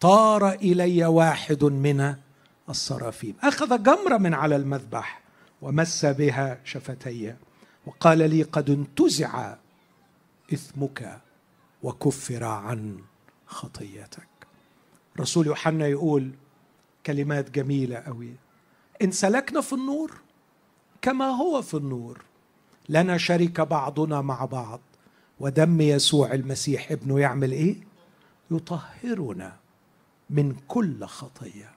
طار إلي واحد من الصرافيم. أخذ جمرة من على المذبح ومس بها شفتي وقال لي قد انتزع إثمك وكفر عن خطيتك. رسول يوحنا يقول كلمات جميلة قوي إن سلكنا في النور كما هو في النور. لنا شركه بعضنا مع بعض. ودم يسوع المسيح ابنه يعمل إيه؟ يطهرنا من كل خطية.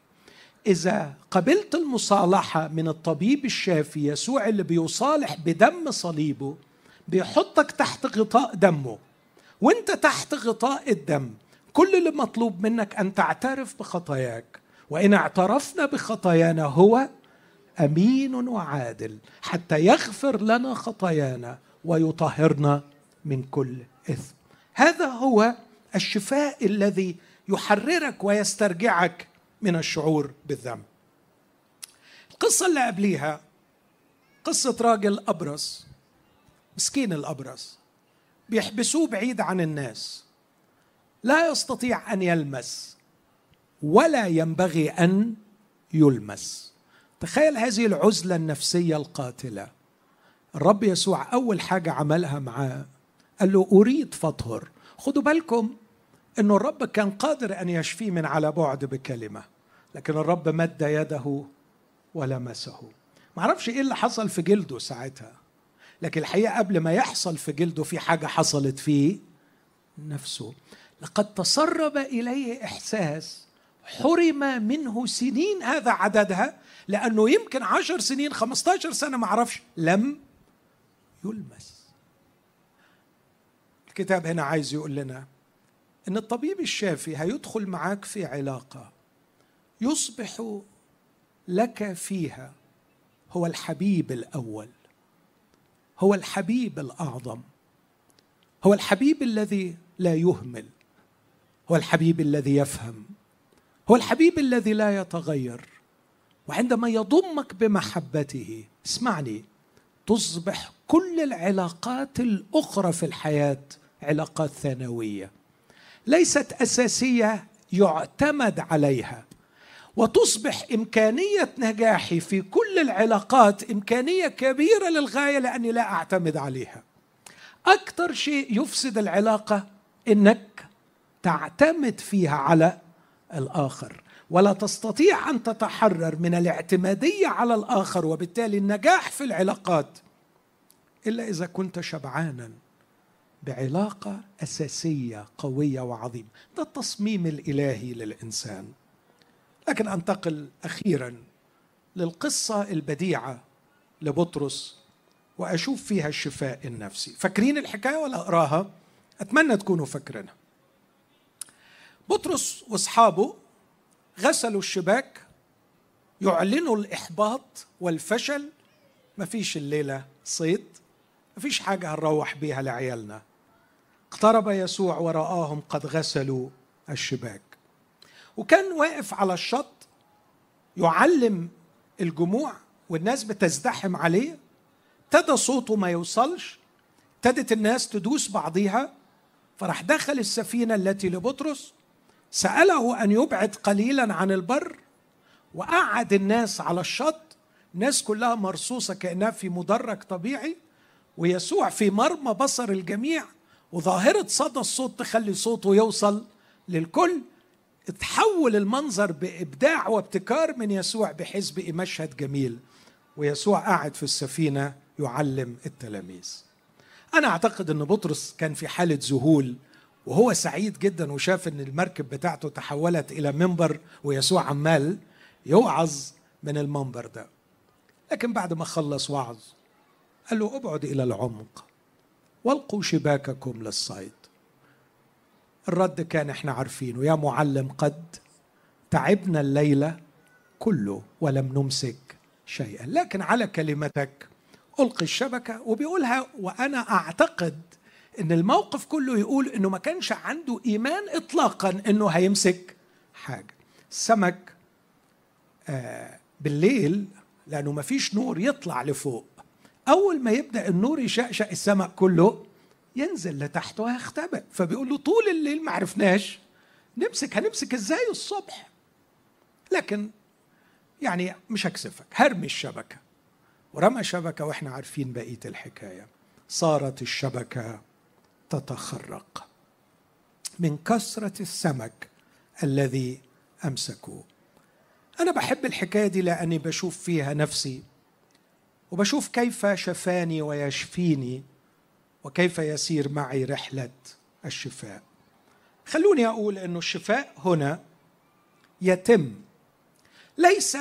إذا قبلت المصالحة من الطبيب الشافي يسوع اللي بيصالح بدم صليبه بيحطك تحت غطاء دمه. وأنت تحت غطاء الدم كل اللي مطلوب منك أن تعترف بخطاياك. وإن اعترفنا بخطايانا هو أمين وعادل حتى يغفر لنا خطايانا ويطهرنا من كل إثم. هذا هو الشفاء الذي يحررك ويسترجعك من الشعور بالذنب. القصة اللي قبليها قصة راجل أبرص مسكين الأبرص بيحبسوه بعيد عن الناس لا يستطيع أن يلمس. ولا ينبغي أن يلمس. تخيل هذه العزلة النفسية القاتلة. الرب يسوع أول حاجة عملها معاه قال له أريد فطهر خدوا بالكم أنه الرب كان قادر أن يشفيه من على بعد بكلمة لكن الرب مد يده ولمسه. ما أعرفش إيه اللي حصل في جلده ساعتها لكن الحقيقة قبل ما يحصل في جلده في حاجة حصلت في نفسه. لقد تسرب إليه إحساس حرم منه سنين هذا عددها لأنه يمكن عشر سنين خمستاشر سنة ما أعرفش لم يلمس. الكتاب هنا عايز يقول لنا إن الطبيب الشافي هيدخل معاك في علاقة يصبح لك فيها هو الحبيب الأول هو الحبيب الأعظم هو الحبيب الذي لا يهمل هو الحبيب الذي يفهم. هو الحبيب الذي لا يتغير وعندما يضمك بمحبته اسمعني تصبح كل العلاقات الأخرى في الحياة علاقات ثانوية ليست أساسية يعتمد عليها وتصبح إمكانية نجاحي في كل العلاقات إمكانية كبيرة للغاية لأني لا أعتمد عليها. أكثر شيء يفسد العلاقة إنك تعتمد فيها على الآخر. ولا تستطيع أن تتحرر من الاعتمادية على الآخر وبالتالي النجاح في العلاقات إلا إذا كنت شبعانا بعلاقة أساسية قوية وعظيمة. ده التصميم الإلهي للإنسان. لكن أنتقل أخيرا للقصة البديعة لبطرس وأشوف فيها الشفاء النفسي. فاكرين الحكاية ولا أقراها؟ أتمنى تكونوا فاكرينها. بطرس واصحابه غسلوا الشباك يعلنوا الإحباط والفشل مفيش الليلة صيد مفيش حاجة هنروح بيها لعيالنا. اقترب يسوع ورآهم قد غسلوا الشباك. وكان واقف على الشط يعلم الجموع والناس بتزدحم عليه. ابتدى صوته ما يوصلش ابتدت الناس تدوس بعضيها فراح دخل السفينة التي لبطرس سأله أن يبعد قليلا عن البر وقعد الناس على الشط. الناس كلها مرصوصة كأنها في مدرج طبيعي ويسوع في مرمى بصر الجميع وظاهرة صدى الصوت تخلي صوته يوصل للكل. تحول المنظر بإبداع وابتكار من يسوع بحيث بقي مشهد جميل. ويسوع قاعد في السفينة يعلم التلاميذ. أنا أعتقد إن بطرس كان في حالة ذهول وهو سعيد جدا وشاف إن المركب بتاعته تحولت إلى منبر ويسوع عمال يوعظ من المنبر ده. لكن بعد ما خلص وعظ قال له أبعد إلى العمق والقوا شباككم للصيد. الرد كان إحنا عارفينه يا معلم قد تعبنا الليلة كله ولم نمسك شيئا. لكن على كلمتك ألقي الشبكة وبيقولها وأنا أعتقد إن الموقف كله يقول إنه ما كانش عنده إيمان اطلاقا إنه هيمسك حاجة. السمك آه بالليل لأنه ما فيش نور يطلع لفوق. أول ما يبدأ النور يشقشق السمك كله ينزل لتحت ويختبئ فبيقول له طول الليل ما عرفناش نمسك هنمسك إزاي الصبح؟ لكن يعني مش هكسفك. هرمي الشبكة. ورمى شبكة وإحنا عارفين بقية الحكاية. صارت الشبكة. تتخرق من كثرة السمك الذي أمسكوه. أنا بحب الحكاية دي لأني بشوف فيها نفسي وبشوف كيف شفاني ويشفيني وكيف يسير معي رحلة الشفاء. خلوني أقول إنه الشفاء هنا يتم ليس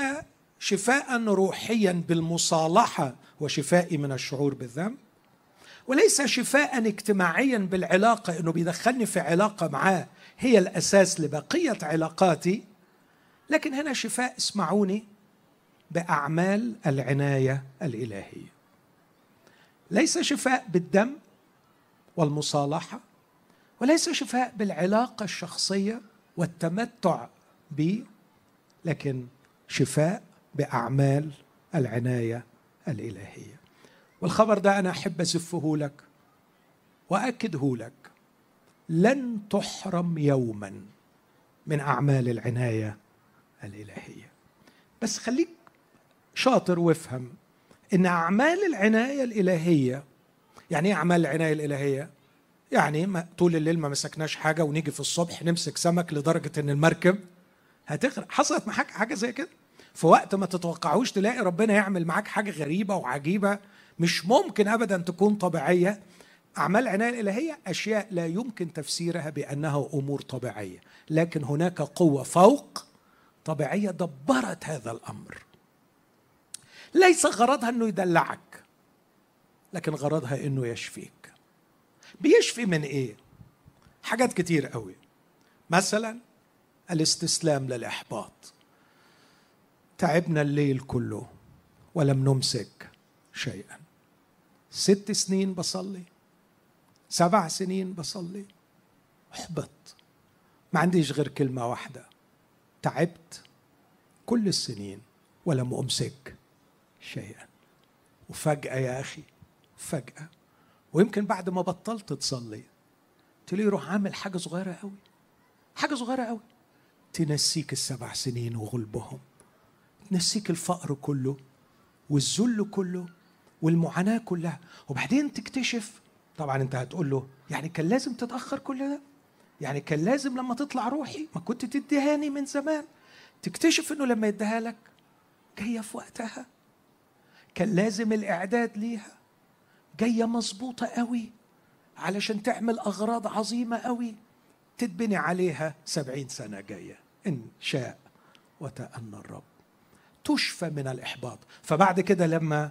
شفاء روحيا بالمصالحة وشفائي من الشعور بالذنب وليس شفاء اجتماعيا بالعلاقة إنه بيدخلني في علاقة معاه. هي الأساس لبقية علاقاتي. لكن هنا شفاء اسمعوني بأعمال العناية الإلهية. ليس شفاء بالدم والمصالحة وليس شفاء بالعلاقة الشخصية والتمتع به لكن شفاء بأعمال العناية الإلهية. والخبر ده أنا أحب ازفه لك واكده لك. لن تحرم يوما من أعمال العناية الإلهية. بس خليك شاطر وافهم إن أعمال العناية الإلهية يعني إيه أعمال العناية الإلهية؟ يعني ما طول الليل ما مسكناش حاجة ونيجي في الصبح نمسك سمك لدرجة إن المركب هتغرق. حصلت معاك حاجة زي كده؟ في وقت ما تتوقعوش تلاقي ربنا يعمل معاك حاجة غريبة وعجيبة مش ممكن ابدا تكون طبيعية. أعمال العنايه الالهيه أشياء لا يمكن تفسيرها بأنها أمور طبيعية. لكن هناك قوة فوق طبيعية دبرت هذا الأمر. ليس غرضها إنه يدلعك لكن غرضها إنه يشفيك. بيشفي من إيه؟ حاجات كتير قوي. مثلا الاستسلام للإحباط. تعبنا الليل كله ولم نمسك شيئا. ست سنين بصلي سبع سنين بصلي. احبط. ما عنديش غير كلمة واحدة. تعبت كل السنين ولم أمسك شيئا. وفجأة يا أخي فجأة. ويمكن بعد ما بطلت تصلي تلاقيه يروح عامل حاجة صغيرة قوي حاجة صغيرة قوي. تنسيك السبع سنين وغلبهم. تنسيك الفقر كله والذل كله والمعاناة كلها. وبعدين تكتشف طبعا أنت هتقول له يعني كان لازم تتأخر كل ده؟ يعني كان لازم لما تطلع روحي ما كنت تديهاني من زمان تكتشف إنه لما يديها لك جاية في وقتها؟ كان لازم الإعداد ليها. جاية مظبوطة قوي علشان تعمل أغراض عظيمة قوي تتبني عليها سبعين سنة جاية. إن شاء وتأنى الرب تشفى من الإحباط. فبعد كده لما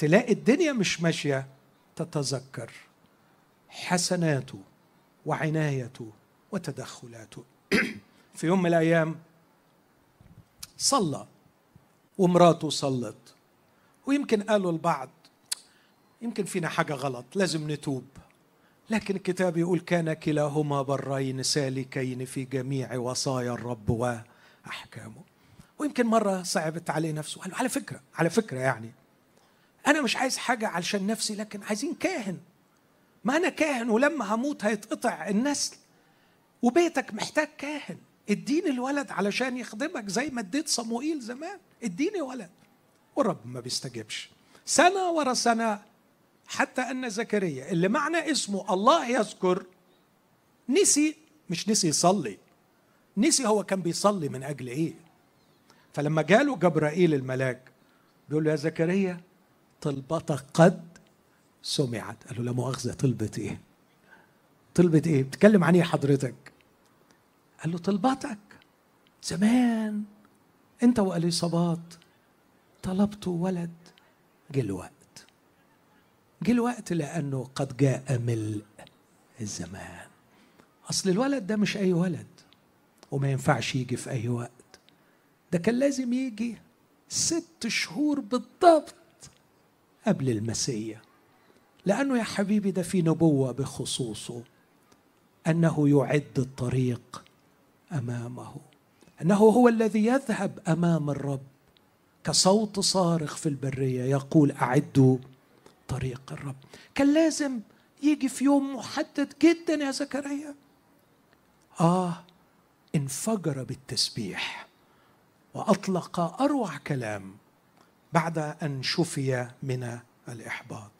تلاقي الدنيا مش ماشية تتذكر حسناته وعنايته وتدخلاته. [CLEARS THROAT] في يوم من الأيام صلى ومراته صلت ويمكن قالوا البعض يمكن فينا حاجة غلط لازم نتوب. لكن الكتاب يقول كان كلاهما برين سالكين في جميع وصايا الرب وأحكامه. ويمكن مرة صعبت عليه نفسه قال له على فكرة على فكرة يعني أنا مش عايز حاجة علشان نفسي لكن عايزين كاهن. ما أنا كاهن ولما هموت هيتقطع النسل. وبيتك محتاج كاهن. اديني الولد علشان يخدمك زي ما اديت صموئيل زمان. اديني ولد. والرب ما بيستجبش سنة ورا سنة حتى أن زكريا اللي معنى اسمه الله يذكر نسي مش نسي يصلي. نسي هو كان بيصلي من أجل إيه. فلما جاله جبرائيل الملاك بيقول له يا زكريا طلبتك قد سمعت. قال له لا مؤاخذة طلبت إيه؟ طلبت إيه؟ بتكلم عن إيه حضرتك؟ قال له طلبتك زمان أنت وأليصابات طلبتوا ولد. جه الوقت. جه الوقت لأنه قد جاء ملء الزمان. أصل الولد ده مش أي ولد وما ينفعش يجي في أي وقت. ده كان لازم يجي ست شهور بالضبط. قبل المسيا لأنه يا حبيبي ده في نبوة بخصوصه أنه يعد الطريق أمامه أنه هو الذي يذهب أمام الرب كصوت صارخ في البرية يقول أعدوا طريق الرب. كان لازم يجي في يوم محدد جدا يا زكريا. آه انفجر بالتسبيح وأطلق أروع كلام بعد أن شفي من الإحباط.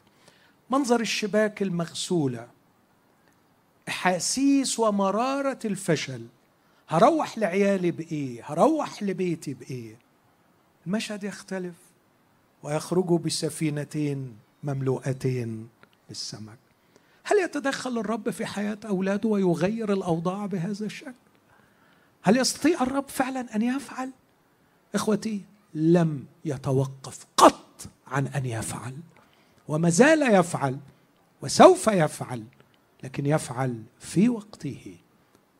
منظر الشباك المغسولة احاسيس ومرارة الفشل هروح لعيالي بإيه؟ هروح لبيتي بإيه؟ المشهد يختلف ويخرجوا بسفينتين مملوءتين بالسمك. هل يتدخل الرب في حياة أولاده ويغير الأوضاع بهذا الشكل؟ هل يستطيع الرب فعلا أن يفعل؟ إخوتي لم يتوقف قط عن أن يفعل. وما زال يفعل وسوف يفعل لكن يفعل في وقته.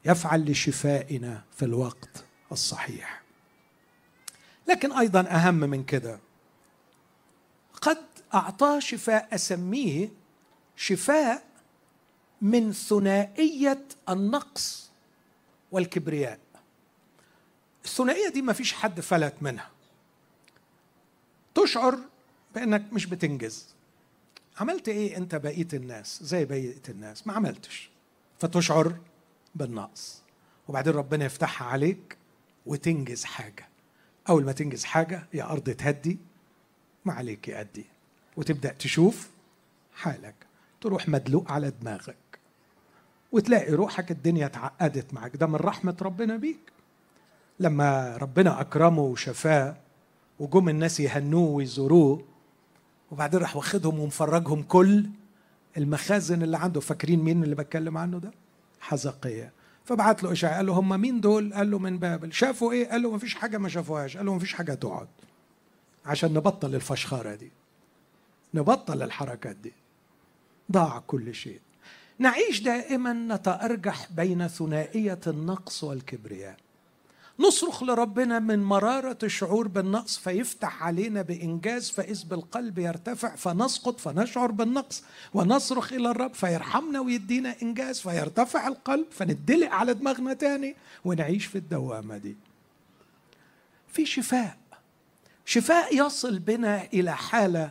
يفعل لشفائنا في الوقت الصحيح. لكن أيضا أهم من كده قد اعطاه شفاء أسميه شفاء من ثنائية النقص والكبرياء. الثنائية دي ما فيش حد فلت منها. تشعر بأنك مش بتنجز. عملت إيه أنت بقية الناس؟ زي بقية الناس ما عملتش. فتشعر بالنقص. وبعدين ربنا يفتحها عليك وتنجز حاجة. أول ما تنجز حاجة يا أرض تهدي ما عليك يأدي. وتبدأ تشوف حالك. تروح مدلوق على دماغك. وتلاقي روحك الدنيا اتعقدت معك ده من رحمة ربنا بيك. لما ربنا أكرمه وشفاه وجم الناس يهنوه ويزوروه وبعدين راح واخدهم ومفرجهم كل المخازن اللي عنده. فاكرين مين اللي بتكلم عنه ده؟ حزقية. فبعت له إشعياء قال له هم مين دول؟ قال له من بابل. شافوا إيه؟ قال له ما فيش حاجة ما شافوهاش. قال له ما فيش حاجة تقعد عشان نبطل الفشخرة دي نبطل الحركات دي. ضاع كل شيء. نعيش دائما نتأرجح بين ثنائية النقص والكبرياء. نصرخ لربنا من مرارة الشعور بالنقص فيفتح علينا بإنجاز فإذ بالقلب يرتفع فنسقط فنشعر بالنقص ونصرخ إلى الرب فيرحمنا ويدينا إنجاز فيرتفع القلب فندلق على دماغنا تاني ونعيش في الدوامة دي. في شفاء. شفاء يصل بنا إلى حالة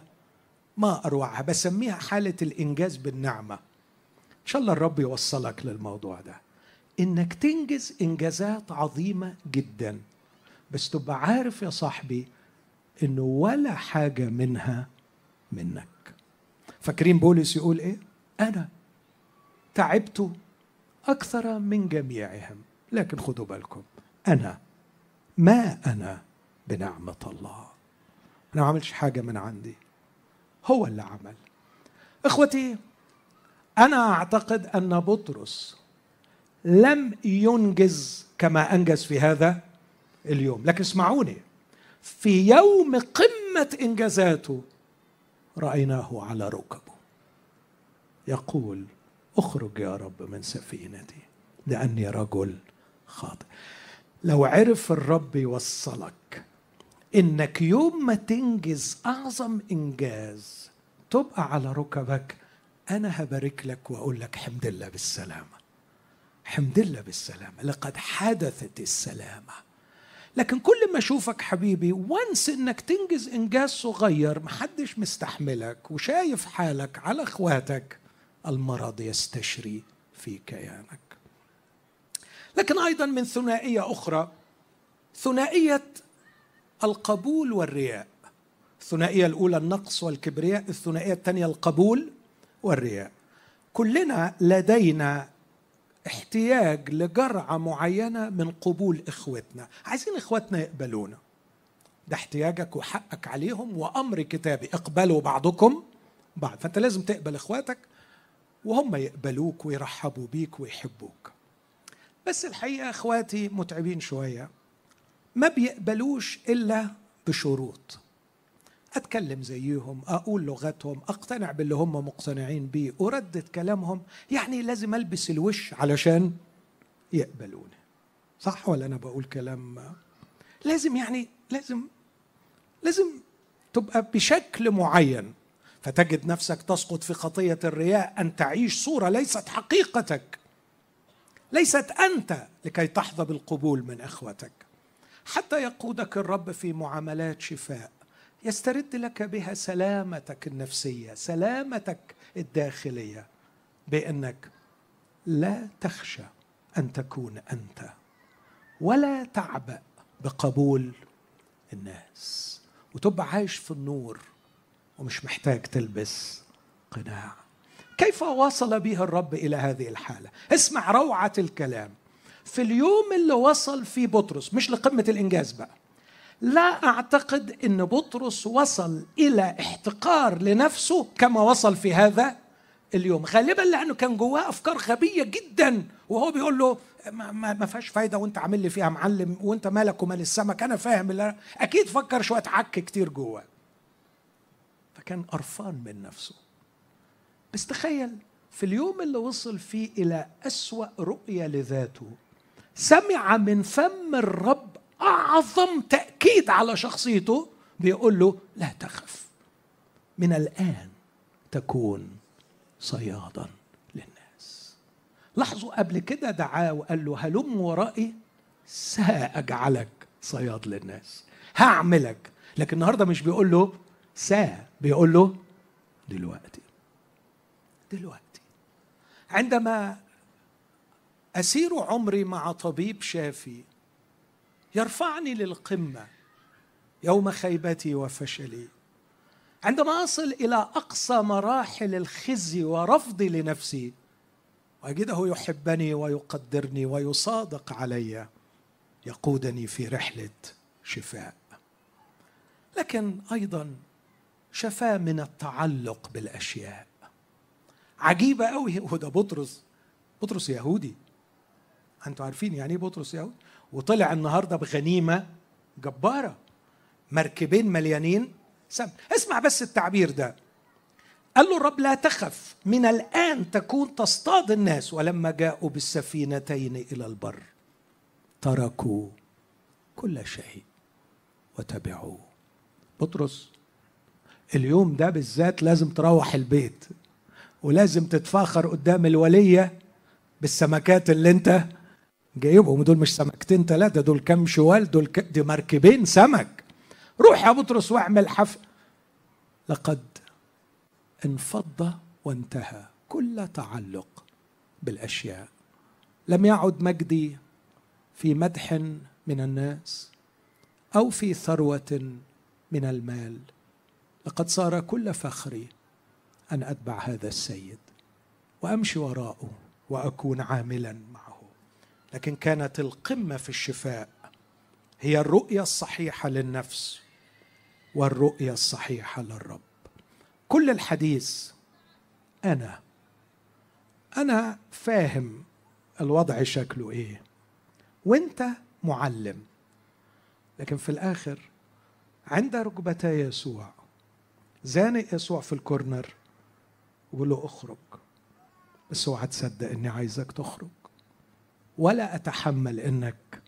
ما أروعها بسميها حالة الإنجاز بالنعمة. إن شاء الله الرب يوصلك للموضوع ده. إنك تنجز إنجازات عظيمة جدا. بس تبقى عارف يا صاحبي إنه ولا حاجة منها منك. فاكرين بولس يقول إيه؟ أنا تعبت أكثر من جميعهم لكن خدوا بالكم أنا ما أنا بنعمة الله. أنا ما عملتش حاجة من عندي. هو اللي عمل. إخوتي أنا أعتقد أن بطرس لم ينجز كما أنجز في هذا اليوم. لكن اسمعوني في يوم قمة إنجازاته رأيناه على ركبه. يقول أخرج يا رب من سفينتي لأني رجل خاطئ. لو عرف الرب يوصلك إنك يوم ما تنجز أعظم إنجاز تبقى على ركبك أنا هبارك لك وأقول لك حمد الله بالسلامة. حمد الله بالسلامة. لقد حدثت السلامة. لكن كل ما أشوفك حبيبي وانس إنك تنجز إنجاز صغير محدش مستحملك وشايف حالك على أخواتك المرض يستشري في كيانك. لكن أيضا من ثنائية أخرى ثنائية القبول والرياء. الثنائية الأولى النقص والكبرياء الثنائية الثانية القبول والرياء. كلنا لدينا احتياج لجرعة معينة من قبول إخوتنا. عايزين اخوتنا يقبلونا. ده احتياجك وحقك عليهم وأمر كتابي. اقبلوا بعضكم بعض. فأنت لازم تقبل إخواتك وهم يقبلوك ويرحبوا بيك ويحبوك. بس الحقيقة إخواتي متعبين شوية. ما بيقبلوش إلا بشروط. أتكلم زيهم أقول لغتهم أقتنع باللي هم مقتنعين بيه أردد كلامهم. يعني لازم ألبس الوش علشان يقبلوني. صح ولا أنا بقول كلام؟ لازم يعني لازم لازم تبقى بشكل معين. فتجد نفسك تسقط في خطية الرياء أن تعيش صورة ليست حقيقتك. ليست أنت لكي تحظى بالقبول من إخوتك. حتى يقودك الرب في معاملات شفاء. يسترد لك بها سلامتك النفسية سلامتك الداخلية بأنك لا تخشى أن تكون أنت ولا تعبأ بقبول الناس. وتبقى عايش في النور ومش محتاج تلبس قناع. كيف وصل به الرب إلى هذه الحالة؟ اسمع روعة الكلام. في اليوم اللي وصل فيه بطرس مش لقمة الإنجاز بقى. لا أعتقد إن بطرس وصل إلى احتقار لنفسه كما وصل في هذا اليوم. غالبا لأنه كان جواه أفكار غبية جدا وهو بيقول له ما, ما, فيهاش فايدة وأنت عامل لي فيها معلم وأنت مالك ومال السمك أنا فاهم اللي أكيد فكر شوية عك كتير جواه. فكان قرفان من نفسه. بس تخيل في اليوم اللي وصل فيه إلى أسوأ رؤية لذاته سمع من فم الرب أعظم تأكيد على شخصيته بيقول له لا تخف. من الآن تكون صيادا للناس. لاحظوا قبل كده دعاه وقال له هلم ورائي سأجعلك صياد للناس. هعملك. لكن النهارده مش بيقول له سأ بيقول له دلوقتي. دلوقتي. عندما أسير عمري مع طبيب شافي يرفعني للقمة يوم خيبتي وفشلي. عندما أصل إلى أقصى مراحل الخزي ورفضي لنفسي وأجده يحبني ويقدرني ويصادق علي يقودني في رحلة شفاء. لكن أيضا شفاه من التعلق بالأشياء. عجيبة قوي وده [LAUGHS] بطرس بطرس يهودي. أنتوا عارفين يعني إيه بطرس يهودي؟ وطلع النهارده بغنيمة جبارة. مركبين مليانين سم. اسمع بس التعبير ده. قال له الرب لا تخف من الآن تكون تصطاد الناس. ولما جاءوا بالسفينتين إلى البر تركوا كل شيء وتبعوه. بطرس اليوم ده بالذات لازم تروح البيت ولازم تتفاخر قدام الولية بالسمكات اللي انت جايبهم دول مش سمكتين ثلاثة دول كم شوال دول ك... دي مركبين سمك. روح يا بطرس واعمل حفل. لقد انفض وانتهى كل تعلق بالأشياء. لم يعد مجدي في مدح من الناس أو في ثروة من المال. لقد صار كل فخري أن أتبع هذا السيد وأمشي وراءه وأكون عاملا معه. لكن كانت القمة في الشفاء. هي الرؤية الصحيحة للنفس والرؤية الصحيحة للرب. كل الحديث أنا. أنا فاهم الوضع شكله إيه. وأنت معلم. لكن في الآخر عند ركبتي يسوع زانق يسوع في الكورنر وبقول له اخرج. بس اوعى تصدق إني عايزك تخرج. ولا أتحمل إنك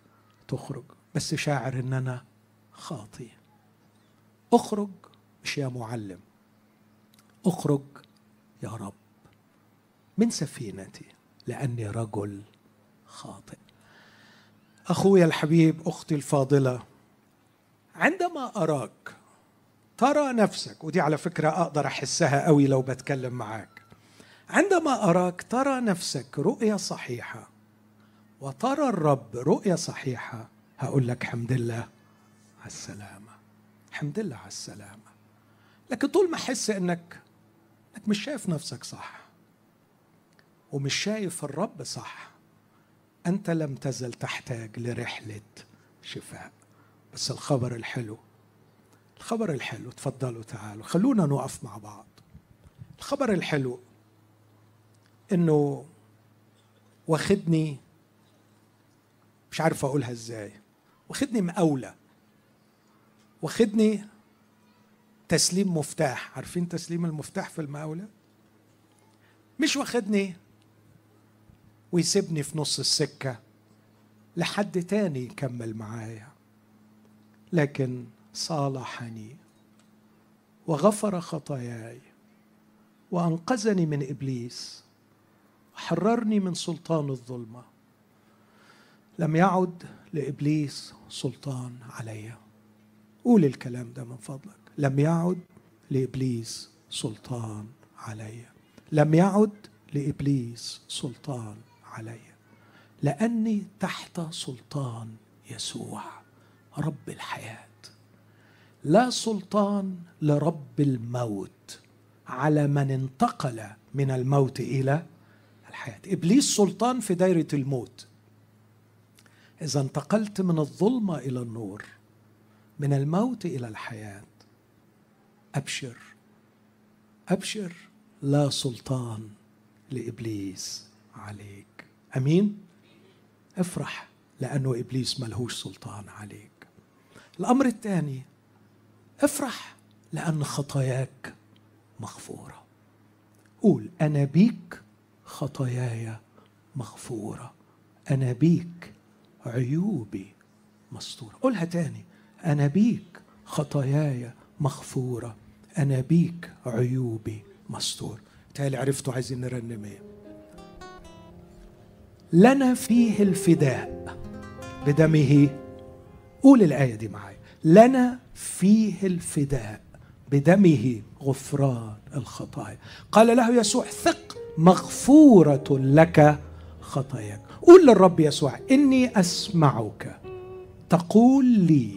تخرج بس شاعر إن أنا خاطي. أخرج مش يا معلم أخرج يا رب. من سفينتي لأني رجل خاطئ. أخويا الحبيب أختي الفاضلة عندما أراك ترى نفسك ودي على فكرة أقدر أحسها قوي لو بتكلم معاك. عندما أراك ترى نفسك رؤية صحيحة وترى الرب رؤيه صحيحة. هقول لك حمد الله على السلامة. حمد الله على السلامة. لكن طول ما أحس انك إنك مش شايف نفسك صح ومش شايف الرب صح أنت لم تزل تحتاج لرحلة شفاء. بس الخبر الحلو الخبر الحلو. تفضلوا تعالوا. خلونا نقف مع بعض. الخبر الحلو إنه واخدني مش عارف أقولها إزاي. واخدني مقاولة. واخدني تسليم مفتاح. عارفين تسليم المفتاح في المقاولة؟ مش واخدني ويسيبني في نص السكة لحد تاني يكمل معايا. لكن صالحني وغفر خطاياي وأنقذني من إبليس وحررني من سلطان الظلمة. لم يعد لإبليس سلطان علي. قول الكلام ده من فضلك. لم يعد لإبليس سلطان علي. لم يعد لإبليس سلطان علي. لأني تحت سلطان يسوع رب الحياة. لا سلطان لرب الموت على من انتقل من الموت إلى الحياة. إبليس سلطان في دايرة الموت. إذا انتقلت من الظلمة إلى النور من الموت إلى الحياة. أبشر أبشر لا سلطان لإبليس عليك. أمين؟ افرح لأنه إبليس ملهوش سلطان عليك. الأمر الثاني افرح لأن خطاياك مغفورة. قول أنا بيك خطاياي مغفورة. أنا بيك عيوبي مستورة. قولها تاني. أنا بيك خطاياي مغفورة. أنا بيك عيوبي مستور تالي عرفتوا عايزين نرنم إيه؟ لنا فيه الفداء بدمه. قول الآية دي معايا. لنا فيه الفداء بدمه غفران الخطايا. قال له يسوع ثق مغفورة لك خطاياك. قول للرب يسوع إني أسمعك. تقول لي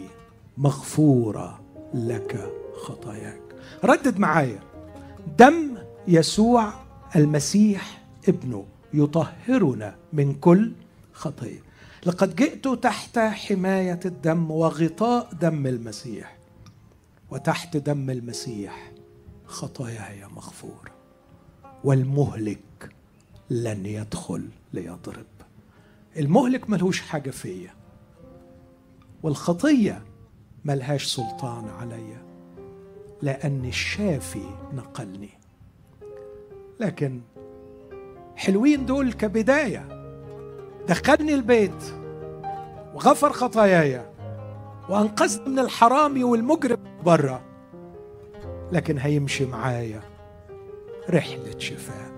مغفورة لك خطاياك. ردد معايا. دم يسوع المسيح ابنه يطهرنا من كل خطيه لقد جئت تحت حماية الدم وغطاء دم المسيح. وتحت دم المسيح خطاياي مغفوره والمهلك لن يدخل ليضرب. المهلك ملهوش حاجة فيا والخطية ملهاش سلطان عليا لأن الشافي نقلني. لكن حلوين دول كبداية. دخلني البيت وغفر خطاياي وأنقذني من الحرامي والمجرم برا. لكن هيمشي معايا رحلة شفاء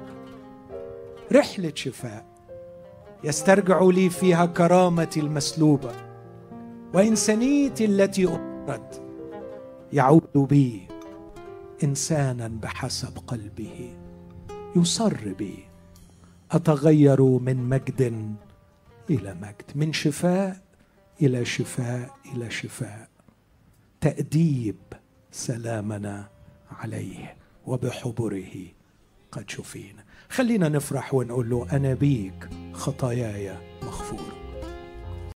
رحلة شفاء. يسترجع لي فيها كرامتي المسلوبة وإنسانيتي التي أمرت يعود بي إنسانا بحسب قلبه يصر بي أتغير من مجد إلى مجد من شفاء إلى شفاء إلى شفاء. تأديب سلامنا عليه وبحبره قد شفينا. خلينا نفرح ونقول له أنا بيك خطاياي مغفوره